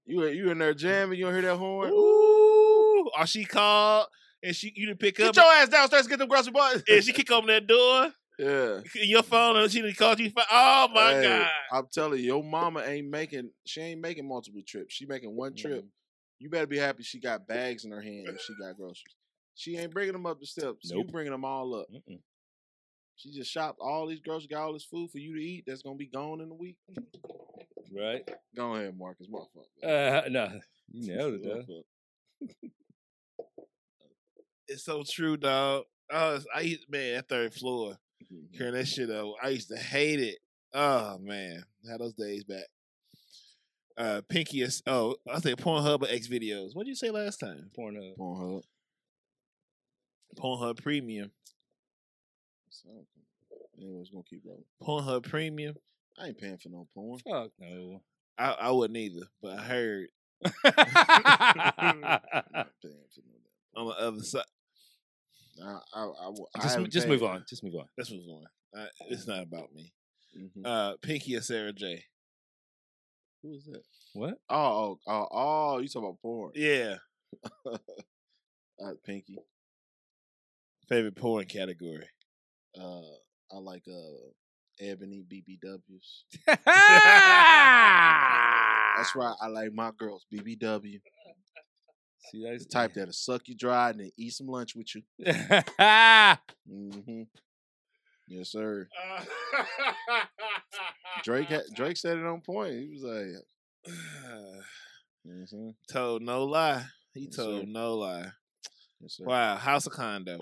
You you in there jamming? You don't hear that horn? Ooh. Or she called and she you didn't pick Get up. your ass downstairs. and Get them grocery boys. and she kick open that door. yeah. Your phone and she done called you. Oh my Hey, god. I'm telling you, your mama ain't making. She ain't making multiple trips. She making one trip. Mm-hmm. You better be happy she got bags in her hand if she got groceries. She ain't bringing them up the steps. You bringing them all up. Mm-mm. She just shopped all these groceries, got all this food for you to eat. That's gonna be gone in a week. Right? Go ahead, Marcus. My fault. Uh, no, you nailed it My though. It's so true, dog. I was, I used, man, that third floor, Mhm. carrying that shit up. I used to hate it. Oh man, had those days back. Uh, Pinky oh, I say Pornhub or X videos. What did you say last time? Pornhub. Pornhub. Pornhub Premium. So, anyways, gonna keep rolling. Pornhub Premium. I ain't paying for no porn. Fuck no. I, I wouldn't either, but I heard I'm not paying for no damn. on the other side. I, I, I, I just haven't just paid move on. Just move on. Let's move on. Uh, it's not about me. it. Mhm. Uh, Pinky or Sarah Jay. Who is that? What? Oh, oh, oh, oh, you talking about porn? Yeah, uh, Pinky. favorite porn category. Uh, I like uh, Ebony BBWs. That's right. I like my girls BBW. See, that's The type that'll suck you dry and then eat some lunch with you. hmm Yes, sir. Drake had, Drake said it on point. He was like, you know what I'm saying? told no lie. He Yes, told sir. no lie. Yes, sir. Wow, house or condo?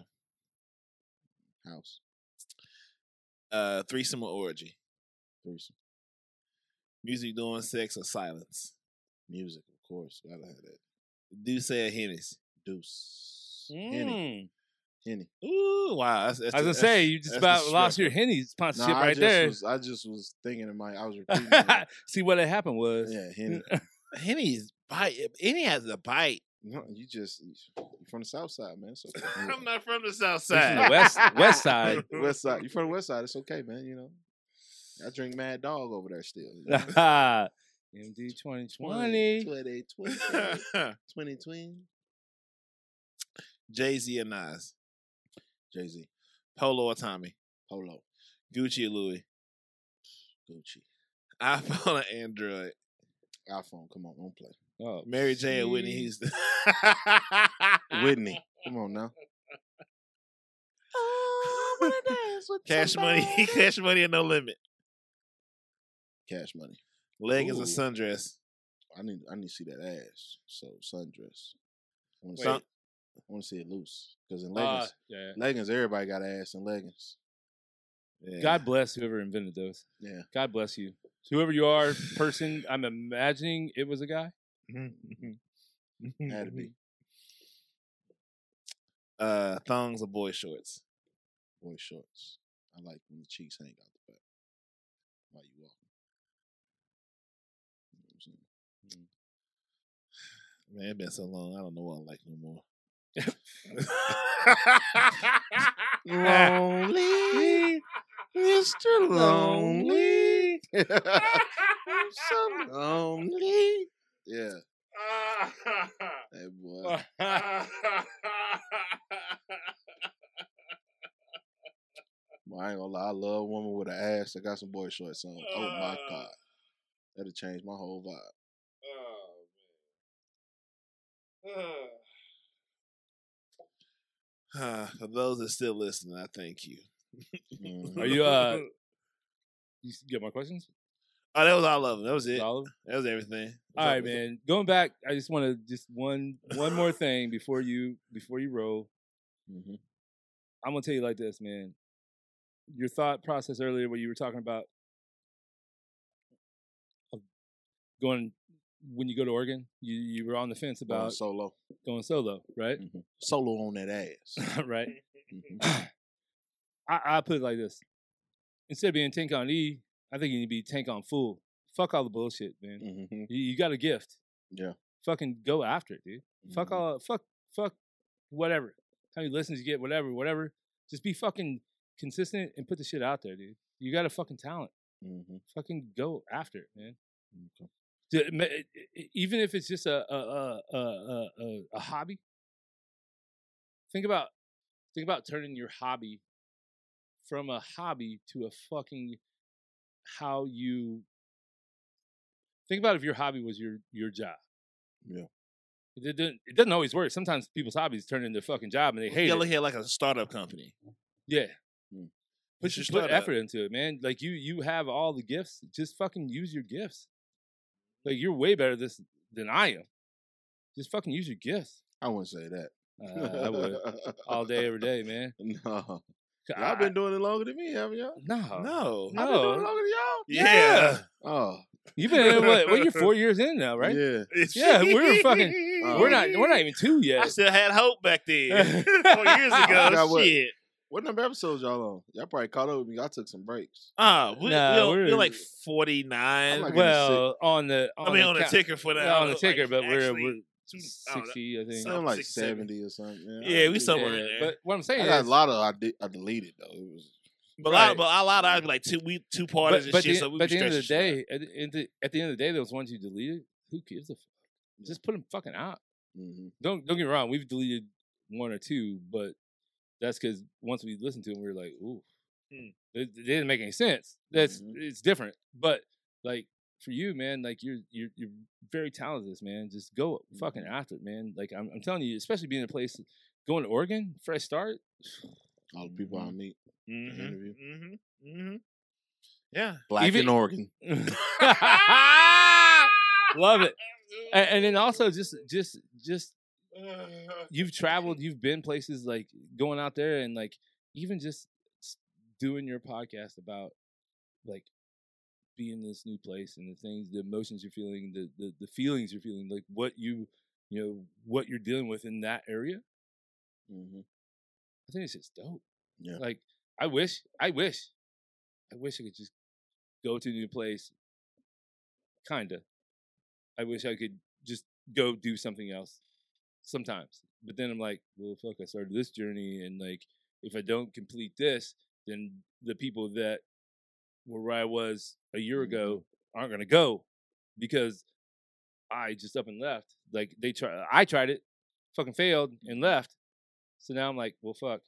House. Uh, threesome or orgy? Threesome. Music doing sex or silence? Music, of course. Gotta have that. Say a Hennis. Deuce. Mm. Henny. Ooh, wow. That's, that's I was gonna that's- say you just about lost your disrespectful. Henny sponsorship Nah, I right just there. Was, I just was thinking in my, I was repeating. it. See what had happened was yeah, Henny. Henny's bite. Eh, Henny has a bite. No, you just you from the south side, man. It's okay. I'm not from the south He's from the side. west west side. west side. You're from the west side? It's okay, man. You know, I drink Mad Dog over there still. you know? MD 2020. 20, 20, 20, 20. Jay Z and Nas. Jay Z, Polo or Tommy. Polo, Gucci or Louis. Gucci, iPhone or Android. iPhone. Come on, don't play. Oh, Mary J or Whitney see? Houston. Whitney, come on now. Cash money. Cash money and no limit. Cash money. Leggings Ooh. and sundress. I need I need to see that ass. So sundress. I want to Wait. see. I want to see it loose because in Uh, leggings, yeah. leggings, everybody got ass in leggings. Yeah. God bless whoever invented those. Yeah. God bless you. Whoever you are, person, I'm imagining it was a guy. Had to be Uh, thongs or boy shorts. boy shorts. I like when the cheeks hang out the back while you walking. You know what I'm saying? Man, it's been so long. I don't know what I like no more. Lonely, Mr. Lonely. I'm so lonely. Yeah, that boy. Well, I ain't gonna lie, I love a woman with an ass that got some boy shorts on. Oh my uh. god, that'll change my whole vibe. Oh, uh. Uh, For those that still listening, I thank you. Mhm. Are you, uh, you s- get my questions? Oh, that was all of them. That was it. All of them? That was everything. All right, man. Going back, I just want to just one one more thing before you before you roll. Mhm. I'm gonna tell you like this, man. Your thought process earlier, what you were talking about, going when you go to Oregon, you you were on the fence Going about solo, going solo, right? Mhm. solo on that ass. right. Mhm. I, I put it like this: instead of being tank on E, I think you need to be tank on full. Fuck all the bullshit, man. Mhm. You, you got a gift. Yeah. Fucking go after it, dude. Fuck Mhm. all. Fuck. Fuck. Whatever. How many listens you get? Whatever. Whatever. Just be fucking consistent and put the shit out there, dude. You got a fucking talent. Mhm. Fucking go after it, man. Okay. Even if it's just a a a a, a, a, hobby. Think about think about turning your hobby from a hobby to a fucking how you think about if your hobby was your your job. Yeah. It doesn't it doesn't always work. Sometimes people's hobbies turn into a fucking job and they hate Yellow it. hair like a startup company. Yeah. Mm. Put, your put effort into it, man. Like you you have all the gifts. Just fucking use your gifts. Like you're way better this than I am. Just fucking use your gifts. I wouldn't say that. Uh, I would all day, every day, man. No, I- y'all been doing it longer than me, haven't y'all? no, No. I've been doing it longer than y'all. Yeah. Oh, You've been in what? What? You're four years in now, right? Yeah. Yeah, we were fucking- Oh. We're not. We're not even two yet. I still had hope back then. Four years ago. Got what? Shit. What number episodes y'all on? Y'all probably caught up with me. I took some breaks. Ah, we, Nah, we're, we're- we're like 49. Like- well, on the on I mean, on the count- ticker for that. yeah, on the like, ticker, but we're, actually, we're two- I know. sixty, I think. Some- I'm like six, seven. seventy or something. Yeah, we I- somewhere in Yeah, there. But what I'm saying I got is, a lot of I, de- I deleted though. It was But a lot, Right. but a lot of ours be like two we two parties but, and but, shit. the, so we but at the end of the stretching shit out. day, at the, at the at the end of the day, those ones you deleted, who gives a fuck? Just put them fucking out. mhm. Don't don't get me wrong, we've deleted one or two, but that's because once we listened to them, we were like, ooh, Hmm. it, it didn't make any sense. That's Mhm. it's different. But like for you, man, like you're you're you're very talented, this man. Just go fucking Mhm. after it, man. Like I'm I'm telling you, especially being in a place going to Oregon, fresh start. all the people I meet. Mhm, interview. mhm, mhm. Yeah. Black Even- in Oregon. Love it. And, and then also just just just you've traveled, you've been places like going out there and like even just doing your podcast about like being in this new place and the things, the emotions you're feeling, the the, the feelings you're feeling, like what you you know what you're dealing with in that area. hmm I think it's just dope. Yeah. Like I wish, I wish, I wish I could just go to a new place. Kinda. I wish I could just go do something else sometimes. But then I'm like, well, fuck, I started this journey, and like, if I don't complete this, then the people that were where I was a year mm-hmm. ago aren't gonna go because I just up and left. Like they try, uh, I tried it, fucking failed and left. So now I'm like, well, fuck.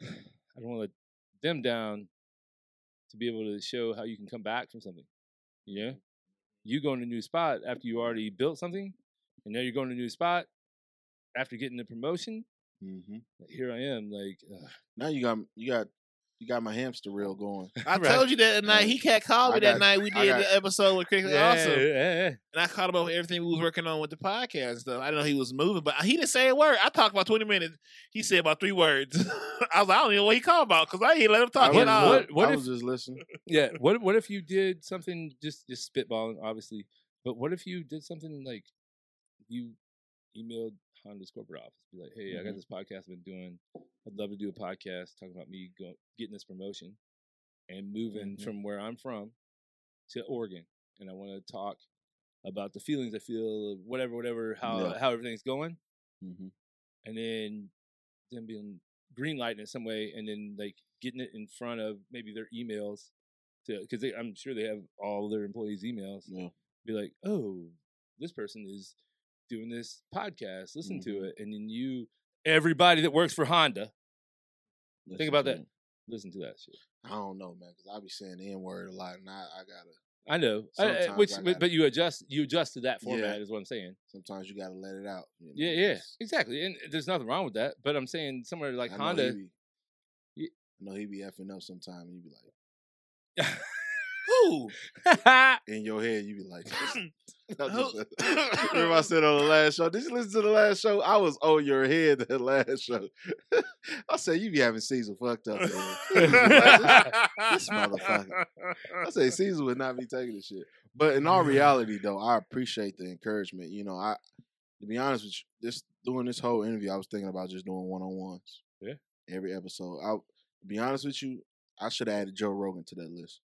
I don't want to let them down to be able to show how you can come back from something. Yeah. You go in a new spot after you already built something, and now you're going to a new spot after getting the promotion. hmm Here I am, like, ugh, Now you got you got You got my hamster reel going. I Right. told you that night. Right. He cat called me I that got- night. We I did got- the episode with Cricket yeah, Awesome. yeah, yeah. And I caught him over everything we was working on with the podcast and stuff. I didn't know he was moving, but he didn't say a word. I talked about 20 minutes. He said about three words. I was like, I don't even know what he called about because I ain't let him talk I at all. what- what I if- was just listening. yeah. What what if you did something just just spitballing, obviously, but what if you did something like you emailed Honda's corporate office, be like, hey, I got Mhm. this podcast I've been doing. I'd love to do a podcast talking about me go, getting this promotion and moving Mhm. from where I'm from to Oregon, and I want to talk about the feelings I feel, whatever, whatever, how Yeah. how everything's going, hmm and then them being green light in some way, and then like getting it in front of maybe their emails to because I'm sure they have all their employees' emails. Yeah. Be like, oh, this person is doing this podcast. Listen to Mhm. it, and then you, everybody that works for Honda, Listen about that. listen to that shit. I don't know, man, because I be saying the N word a lot, and I, I gotta. I know, I- which I but- gotta- but you adjust you adjust to that Yeah. format is what I'm saying. Sometimes you gotta let it out. you know, Yeah, yeah, exactly, and there's nothing wrong with that. But I'm saying somewhere like Honda, He be, Ye- I know he'd be effing up sometime, and you be like, Who? in your head, you be like, Remember I said on the last show? Did you listen to the last show? I was on your head the last show. I said you be having Caesar fucked up. This motherfucker. I say Caesar would not be taking this shit. But in all reality, though, I appreciate the encouragement. You know, I to be honest with you, this doing this whole interview, I was thinking about just doing one on ones. Yeah. Every episode. I to be honest with you, I should have added Joe Rogan to that list.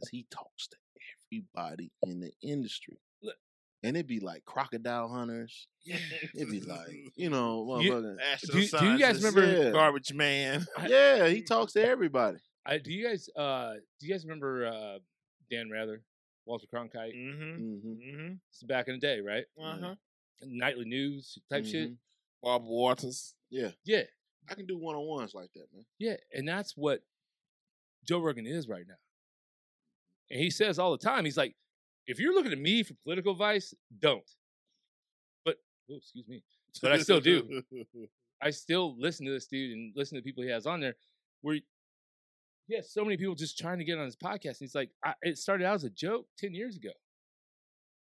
Cause he talks to everybody in the industry. And it'd be like crocodile hunters. Yeah. It'd be like, you know, You- Do you- do you guys remember- Yeah. Garbage Man? yeah, he talks to everybody. I, do you guys uh do you guys remember uh Dan Rather, Walter Cronkite? Mm-hmm. hmm Mm-hmm. It's back in the day, right? Uh-huh. Nightly news type shit. Mhm. Bob Waters. Yeah. Yeah, I can do one on ones like that, man. yeah, and that's what Joe Rogan is right now. And he says all the time, he's like, if you're looking at me for political advice, don't. But oh, excuse me, but I still do. I still listen to this dude and listen to people he has on there. Where he has so many people just trying to get on his podcast. And he's like, I, it started out as a joke ten years ago.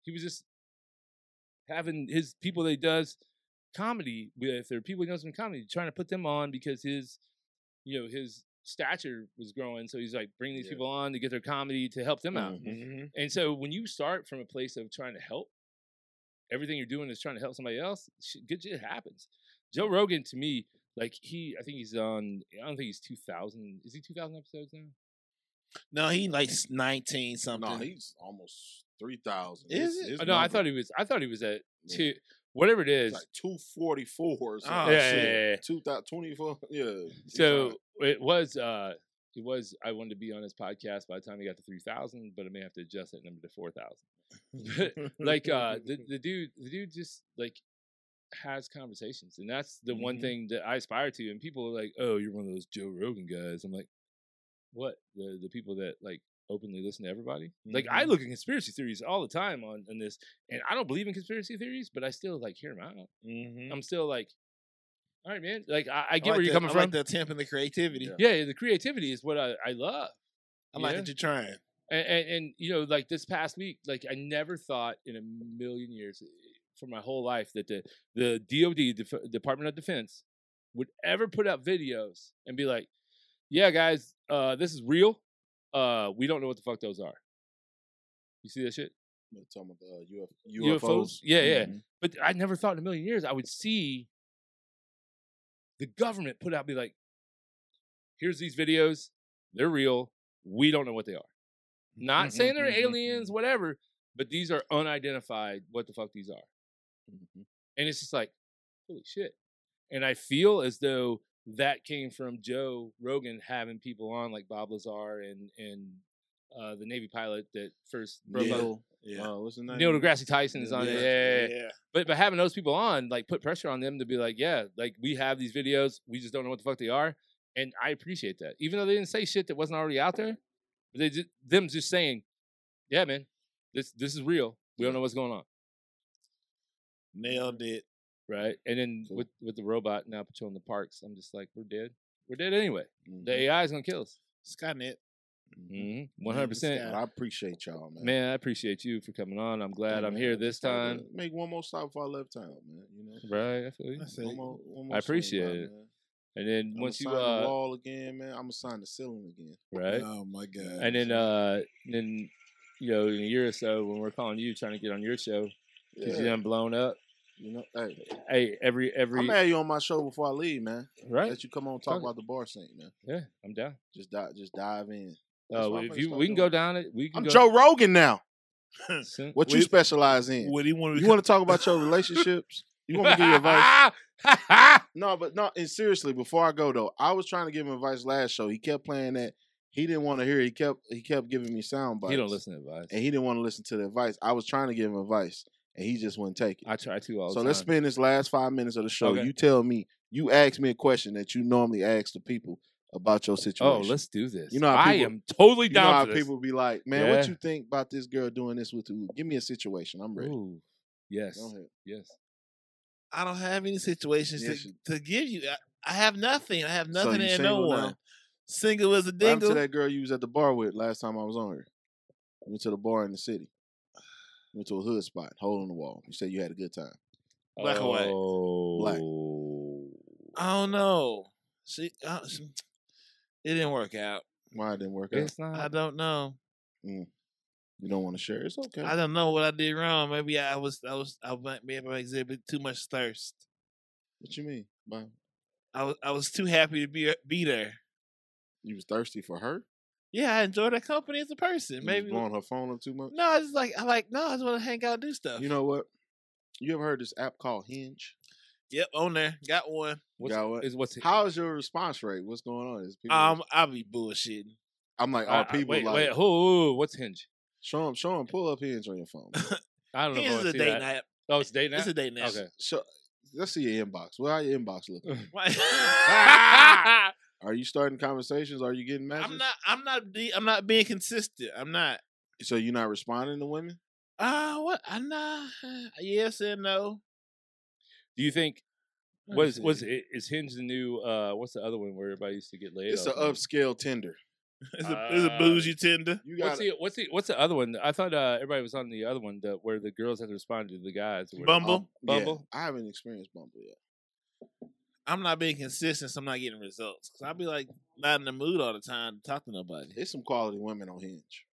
He was just having his people that he does comedy with, or people he knows from comedy, trying to put them on because his, you know, his stature was growing. So he's like, bring these Yeah. people on to get their comedy to help them out. Mhm. Mm-hmm. And so when you start from a place of trying to help, everything you're doing is trying to help somebody else. shit- Good shit happens. Joe Rogan to me, like he, I think he's on. I don't think he's two thousand. Is he two thousand episodes now? No, he like nineteen something. No, he's almost three thousand. Is it? Oh, no, I thought he was. I thought he was at Yeah. two. Whatever it is. like two forty four or something. Oh, yeah, yeah, yeah, yeah. Two thousand twenty four. Yeah. So fine. It was. uh It was. I wanted to be on his podcast by the time he got to three thousand, but I may have to adjust that number to four thousand. like uh the, the dude the dude just like has conversations and that's the one Mhm. thing that i aspire to and people are like oh you're one of those joe rogan guys i'm like what the the people that like openly listen to everybody like i Mhm. look at conspiracy theories all the time on, on this and i don't believe in conspiracy theories but i still like hear them out mm-hmm. i'm still like all right man like i, I get where you're coming I from like the attempt and the creativity. Yeah. yeah the creativity is what i, I love I like Yeah. that you're trying. and, and, and you know like this past week like i never thought in a million years for my whole life that the the dod Def- department of defense would ever put out videos and be like yeah guys uh this is real uh we don't know what the fuck those are you see that shit We're talking about the uh, UF, UFOs? Yeah, yeah. Mhm. but i never thought in a million years i would see the government put out be like here's these videos they're real we don't know what they are not saying they're mm-hmm, mm-hmm, aliens, mm-hmm. whatever, but these are unidentified. What the fuck these are? Mhm. And it's just like, holy shit. And I feel as though that came from Joe Rogan having people on like Bob Lazar and and uh, the Navy pilot that first broke up. Yeah. uh, what's his name? Neil deGrasse Tyson is Yeah, on it. yeah, Yeah, yeah, yeah. But but having those people on, like, put pressure on them to be like, yeah, like we have these videos, we just don't know what the fuck they are, and I appreciate that. Even though they didn't say shit that wasn't already out there, but they just, them just saying, yeah, man, this this is real. We don't know what's going on, Nailed it. right? And then Cool. with with the robot now patrolling the parks, I'm just like, we're dead. We're dead anyway. Mhm. The AI is gonna kill us. Skynet. Mm-hmm. One hundred percent. I appreciate y'all, man. Man, I appreciate you for coming on. I'm glad Hey, I'm man, here this like, time. Make one more stop before I left town, man. You know, Right, I feel you. That's it. one more, one more I appreciate by, it. man. And then I'ma once you sign the uh wall again, man, I'm gonna sign the ceiling again. right, Oh my god. and then uh then you know in a year or so when we're calling you trying to get on your show because you Yeah. done blown up. You know, hey, Hey, every every I'm gonna you on my show before I leave, man. right, Let you come on and talk Okay. about the bar scene, man. yeah, I'm down. Just dive, just dive in. That's Uh, if you we can doing. go down it. We can I'm go Joe Rogan now. What you specialize in? what do you want to You want to talk about your relationships? You want me to give you advice? No, but no. And seriously, before I go though, I was trying to give him advice last show. He kept playing that. He didn't want to hear. it. He kept he kept giving me sound bites. he don't listen to advice. and he didn't want to listen to the advice. I was trying to give him advice, and he just wouldn't take it. I try to all so the let's spend this last five minutes of the show. Okay. You tell me. You ask me a question that you normally ask the people about your situation. Oh, let's do this. You know how I am totally down. You know down how for this. people be like, "Man, Yeah. what you think about this girl doing this with you? Give me a situation. I'm ready." Ooh, yes, Go ahead. yes. I don't have any situations Yes, to, you- to give you. I, I have nothing. I have So nothing you and no single now? one. Single as a What happened to that girl you was at the bar with last time I was on here? Went to the bar in the city. Went to a hood spot, hole in the wall. You said you had a good time. Black or white? Black. Oh. I don't know. See, uh, s- it didn't work out. Why it didn't work out? It's not. I don't know. Mm. You don't want to share? It's okay. I don't know what I did wrong. Maybe I was, I was, I might maybe I exhibit too much thirst. what you mean? By I was, I was too happy to be uh, be there. you was thirsty for her? Yeah, I enjoyed her company as a person. You Maybe was blowing her phone up too much? no, I just like I like no, I just want to hang out, and do stuff. You know what? You ever heard this app called Hinge? Yep, on there, got one. What's, got what? is what's How is your response rate? What's going on? Is people, Um, I'll be bullshitting. I'm like, I- are I- people wait, like, wait, who, what's Hinge? show them, show them, pull up Hinge on your phone. I don't know. if I a date that. night. Oh, it's date night. It's a date night. Okay. show, let's see your inbox. Well, how your inbox look? Why- Are you starting conversations? Are you getting matches? I'm not. I'm not. Be, I'm not being consistent. I'm not. So you're not responding to women? Uh what? I'm not. Yes and no. Do you think was was see. it, is Hinge the new? uh What's the other one where everybody used to get laid? It's an upscale Tinder. It's a, it's a bougie Tinder. You What's got the what's the what's the other one? I thought uh, everybody was on the other one that where the girls had to respond to the guys. or whatever. Bumble. Bumble? I haven't experienced Bumble yet. I'm not being consistent, so I'm not getting results. Cause I'll be like not in the mood all the time to talk to nobody. There's some quality women on Hinge.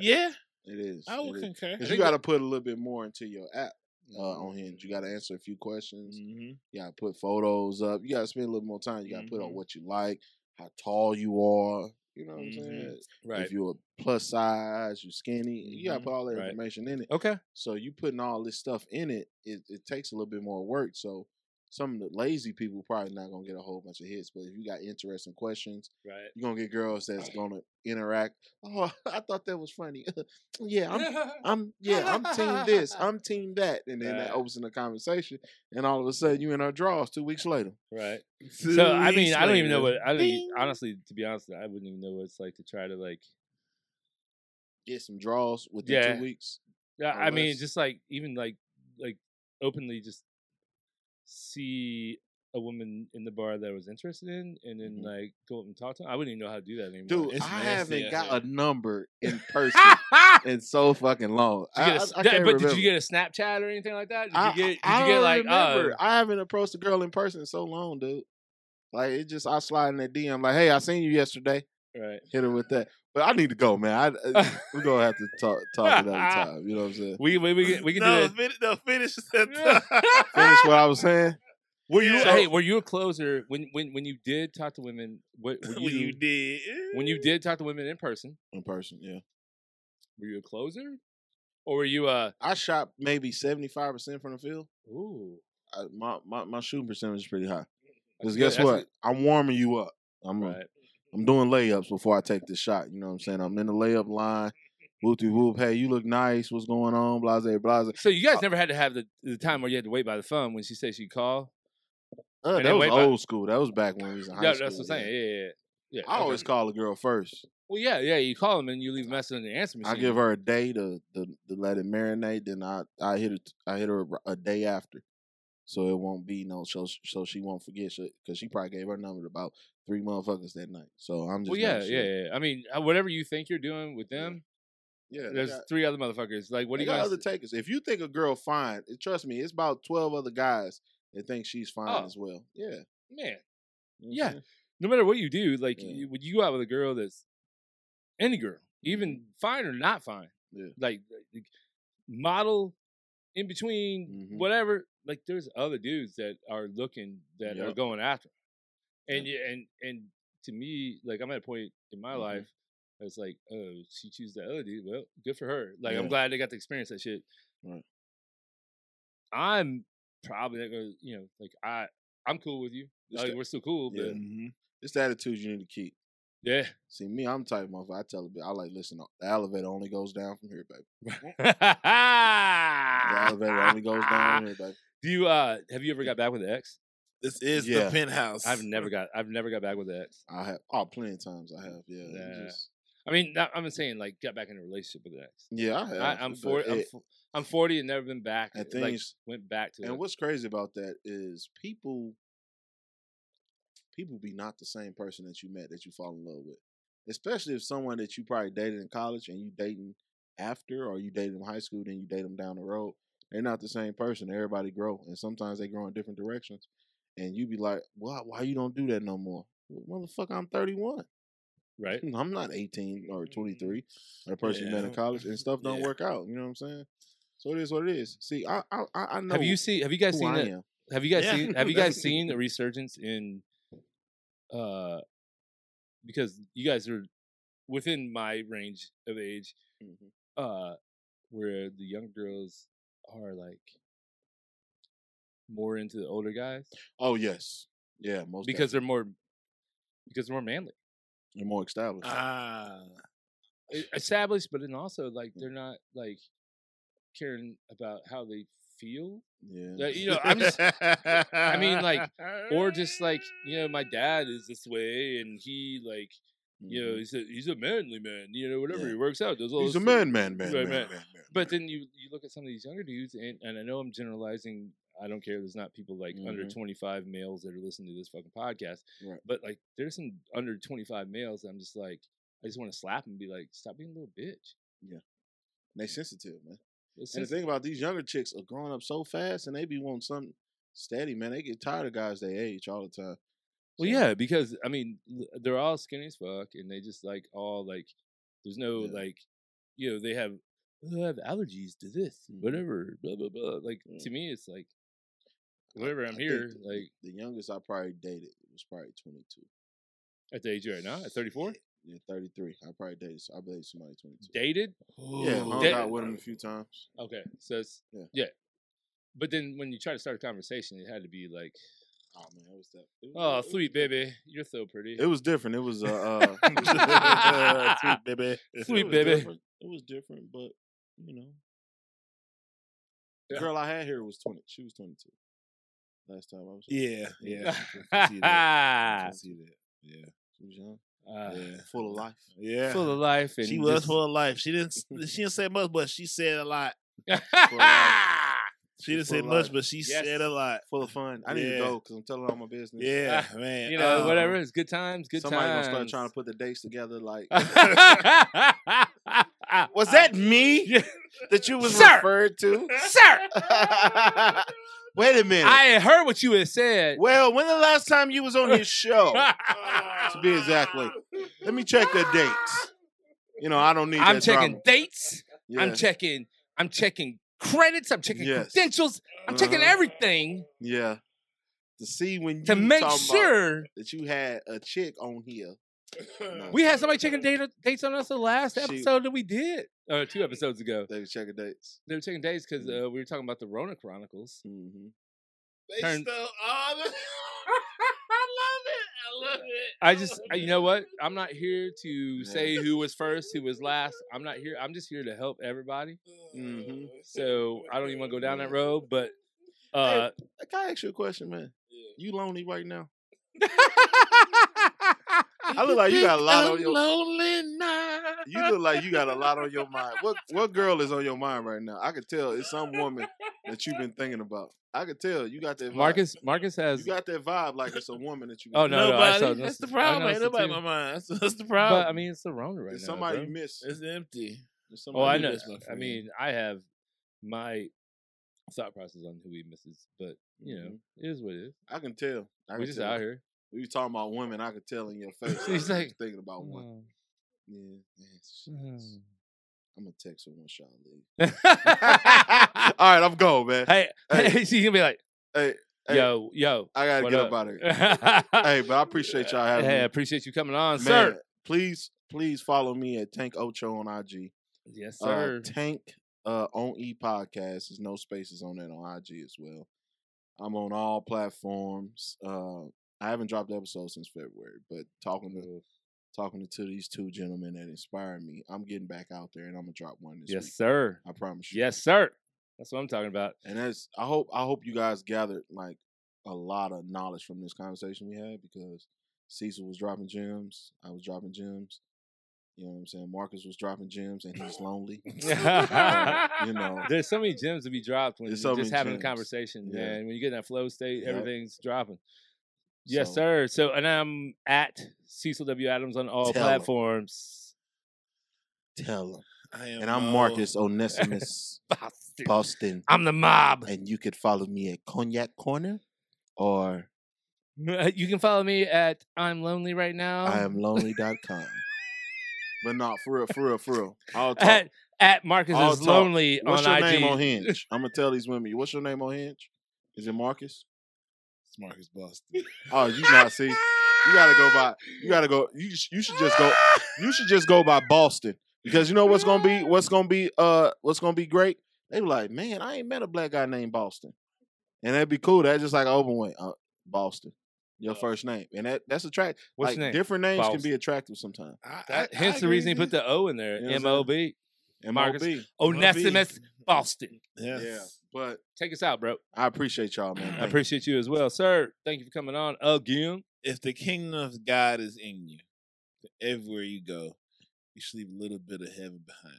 Yeah, It is. I would It is. concur. 'Cause think you got to put a little bit more into your app uh, Mm-hmm. on Hinge. You got to answer a few questions. Mhm. You got to put photos up. You got to spend a little more time. You got to put on Mhm. what you like, how tall you are. You know what. I'm saying? Right. If you're a plus size, you're skinny. You got to Mhm. put all that Right. information in it. Okay. So you putting all this stuff in it, it, it takes a little bit more work. So some of the lazy people probably not gonna get a whole bunch of hits. But if you got interesting questions, Right. you're gonna get girls that's gonna interact. Oh, I thought that was funny. yeah, I'm I'm yeah, I'm team this, I'm team that. And then Right. that opens in the conversation and all of a sudden you in our draws two weeks later. right. Two So I mean, weeks I don't even know what I don't. e- Ding. Honestly, to be honest, I wouldn't even know what it's like to try to like. Get some draws within Yeah. two weeks. Yeah, I mean, just like even like like openly just see a woman in the bar that I was interested in, and then Mhm. like go up and talk to them. I wouldn't even know how to do that anymore. Dude, It's I haven't got a number in person in so fucking long. Did I, a I- I that- but did you get a Snapchat or anything like that? Did I, you get? Did I, you get don't like? remember. Uh, I haven't approached a girl in person in so long, dude. Like it just I slide in that DM like, hey, I seen you yesterday. Right. Hit her with that. But I need to go, man. I, uh, we're gonna have to talk talk another time. You know what I'm saying? We we we, can- we can no, do it. finish, no, finish. Finish what I was saying. Were you? Yeah. Hey, were you a closer when when when you did talk to women? What were you, when you did. when you did talk to women in person? In person, yeah. Were you a closer, or were you uh? I shot maybe seventy five percent from the field. Ooh, I, my, my my shooting percentage is pretty high. Because guess good. what? That's I'm warming you up. I'm right. I'm doing layups before I take the shot. You know what I'm saying? I'm in the layup line. Whoopty whoop. Hey, you look nice. What's going on? Blase, blase. So you Uh guys never had to have the, the time where you had to wait by the phone when she said she'd call. Uh, that was wait by- old school. That was back when we was in high Yeah, school. that's what I'm saying. Yeah, yeah, yeah. yeah I okay. always call a girl first. Well, yeah, yeah. You call them and you leave a message on the answer machine. I give her a day to, to to let it marinate. Then I I hit it. I hit her a day after. so it won't be no so so she won't forget because she probably gave her number about three motherfuckers that night. So I'm just Well, yeah, yeah, yeah. I mean, uh, whatever you think you're doing with them, yeah. there's got- three other motherfuckers. Like, what do you got guys? other takers. If you think a girl fine, trust me, it's about twelve other guys that think she's fine Oh. as well. Yeah, Man, know Yeah. no matter what you do, like Yeah. when you go out with a girl that's any girl, even fine or not fine, Yeah. like, like, model in between, Mhm. whatever. Like there's other dudes that are looking that are going after. And yeah, and and to me, like I'm at a point in my Mhm. life. It's like, oh, she chooses the other dude. Well, good for her. Like, I'm glad they got to experience that shit. Right. I'm probably not gonna, you know, like I, I'm cool with you. It's Like, we're still cool, Yeah. but Mhm. It's the attitude you need to keep. yeah. See, me, I'm type of. I tell a bit. I like listen. The elevator only goes down from here, baby. The elevator only goes down from here, baby. Do you uh have you ever got back with the ex? This is Yeah. the penthouse. I've never got I've never got back with the ex. I have. Oh, plenty of times I have. Yeah. Yeah. just- I mean, not, I'm saying like got back in a relationship with the ex. yeah, I have. I, I'm but forty. I'm, I'm forty and never been back. and uh, like things. went back to and it. what's crazy about that is people. People be not the same person that you met that you fall in love with, especially if someone that you probably dated in college and you dating after, or you dated in high school, then you date them down the road. They're not the same person. Everybody grow, and sometimes they grow in different directions. And you be like, "Why? Why you don't do that no more?" Well, motherfucker, I'm 31. right? I'm not 18 or 23 or the person you met in college, and stuff don't Yeah. work out. You know what I'm saying? So it is what it is. See, I I, I I know Have you seen? Have you guys seen that? Have you guys Yeah. seen? Have you guys seen a resurgence in? Uh, because you guys are within my range of age, Mhm. uh, where the young girls are like more into the older guys Oh yes, yeah, most because they're more because they're more manly, they're more established. Ah. Established, but then also like they're not like caring about how they feel. yeah, Like, you know, I'm just I mean, like, or just like you know, my dad is this way, and he like you know Mhm. he's a he's a manly man, you know, whatever Yeah. he works out, does all he's a man, man, man, Right, man, man. man, man. But then you you look at some of these younger dudes, and, and I know I'm generalizing. I don't care. There's not people like under Mhm. 25 males that are listening to this fucking podcast. Right. But like, there's some under 25 males. That I'm just like, I just want to slap and be like, stop being a little bitch. Yeah, they sensitive, man. It's And the thing about these younger chicks are growing up so fast, and they be wanting something steady, man. They get tired of guys they age all the time. Well, yeah, because I mean, they're all skinny as fuck, and they just like all like, there's no Yeah. like, you know, they have, "Oh, I have allergies to this, Mhm. whatever, blah blah blah. Like Yeah. to me, it's like, whatever. I I'm think here, the- like the youngest I probably dated was probably 22. at the age you're at now, at 34, Yeah, 33. I probably dated. I dated somebody 22. dated. Yeah, hung out with him a few times. Okay, so it's Yeah. yeah. But then when you try to start a conversation, it had to be like, Oh man, it was that. It was, "Oh, it was sweet baby, you're so pretty." It was different. It was uh, uh Sweet baby. Sweet was baby. different. It was different, but you know, the girl I had here was twenty. She was twenty two. Last time I was. Yeah, yeah. I see that. I see that. Yeah, She was young, Uh, yeah, full of life. yeah. Full of life, and she was just- full of life. She didn't. She didn't say much, but she said a lot. She didn't say much, but she Yes. said a lot. Full of fun. I need to Yeah. go because I'm telling all my business. Yeah, man. you know, um, whatever. It's good times, good Somebody times. Somebody gonna start trying to put the dates together. Like, Was was that me that you was Sir! referred to? sir? Wait a minute. I had heard what you had said. well, when the last time you was on his show? to be exactly. Let me check the dates. You know, I don't need. I'm checking drama. dates. I'm checking. I'm checking credits. I'm checking Yes. credentials. I'm checking Uh-huh. everything Yeah. To see when you to make sure that you had a chick on here. No. we had somebody checking data, dates on us the last She- episode that we did, or two episodes ago. They were checking dates. They were checking dates because Mhm. uh, we were talking about the Rona Chronicles. Mm-hmm. They Turn- stole all the. I love it. I love it. I just, I- you know what? I'm not here to say who was first, who was last. I'm not here. I'm just here to help everybody. Mhm. So I don't even want to go down that road. But uh, Can I ask you a question, man? You lonely right now? I I look like you got a lot on your. lonely night. You look like you got a lot on your mind. What what girl is on your mind right now? I can tell it's some woman that you've been thinking about. I could tell you got that. Vibe. Marcus Marcus has you got that vibe like it's a woman that you. Oh, no, no, I Nobody. saw- that's the problem. Ain't noticed nobody in my mind. That's, that's the problem. but I mean it's the Rona right It's now. somebody bro. you miss. it's empty. Oh, I know. miss, my I mean, I have my thought process on who he misses, but you know, Mhm. it is what it is. I can tell. I We can just tell. out here. We was talking about women. I could tell in your face. He's like, thinking about one. "Oh, Yeah, shit. mm." I'm gonna text her once y'all leave. All right, I'm going, man. hey, Hey. hey, she's gonna be like, Hey, hey, yo, yo. I gotta get up? up out of here. hey, but I appreciate y'all having Hey, me. appreciate you coming on, Man, sir. please, please follow me at Tank Ocho on IG. Yes, Uh, sir. Tank uh, on E podcast. There's no spaces on that on IG as well. I'm on all platforms. Uh, I haven't dropped the episode since February, but talking to talking to these two gentlemen that inspired me, I'm getting back out there and I'm gonna drop one this yes, week. sir. I promise you. Yes, sir. That's what I'm talking about. And that's I hope I hope you guys gathered like a lot of knowledge from this conversation we had because Cecil was dropping gems, I was dropping gems. You know what I'm saying? Marcus was dropping gems and he's lonely. Uh, you know, There's so many gems to be dropped when There's you're so just having gems. a conversation, Yeah. man. When you get in that flow state, Yep. everything's dropping. Yes, So- sir. So, and I'm at Cecil W. Adams on all Tell 'em. platforms. tell him. I am And I'm Mo. Marcus Onesimus Boston. I'm the mob. And you could follow me at Cognac Corner or You can follow me at I'm lonely right now. I am lonely.com. but not for real, for real, for real. I'll talk. at at Marcus I'll is talk. lonely What's on your IG. name on Hinge? I'm gonna tell these women. What's your name on Hinge? Is it Marcus? It's Marcus Boston. Oh, you not see. You gotta go by. You gotta go. You sh- you should just go. You should just go by Boston because you know what's gonna be. What's gonna be. Uh, what's gonna be great. They be like, man, I ain't met a black guy named Boston, and that'd be cool. That's just like an open way. Uh, Boston, your first name, and that that's attractive. What's like your name? different names can be attractive sometimes. I, That, hence I the reason he put the O in there. You know M O B. Marcus. Marcus. Onesimus Boston. Yes. Yeah, but Take us out, bro. I appreciate y'all, man. I appreciate you as well, sir. Thank you for coming on again. If the kingdom of God is in you, everywhere you go, you should leave a little bit of heaven behind.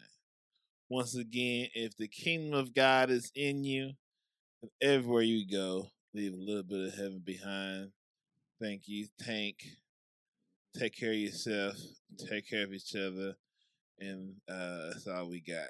Once again, if the kingdom of God is in you, everywhere you go, leave a little bit of heaven behind. Thank you, Tank. Take care of yourself. Take care of each other. And uh, that's all we got.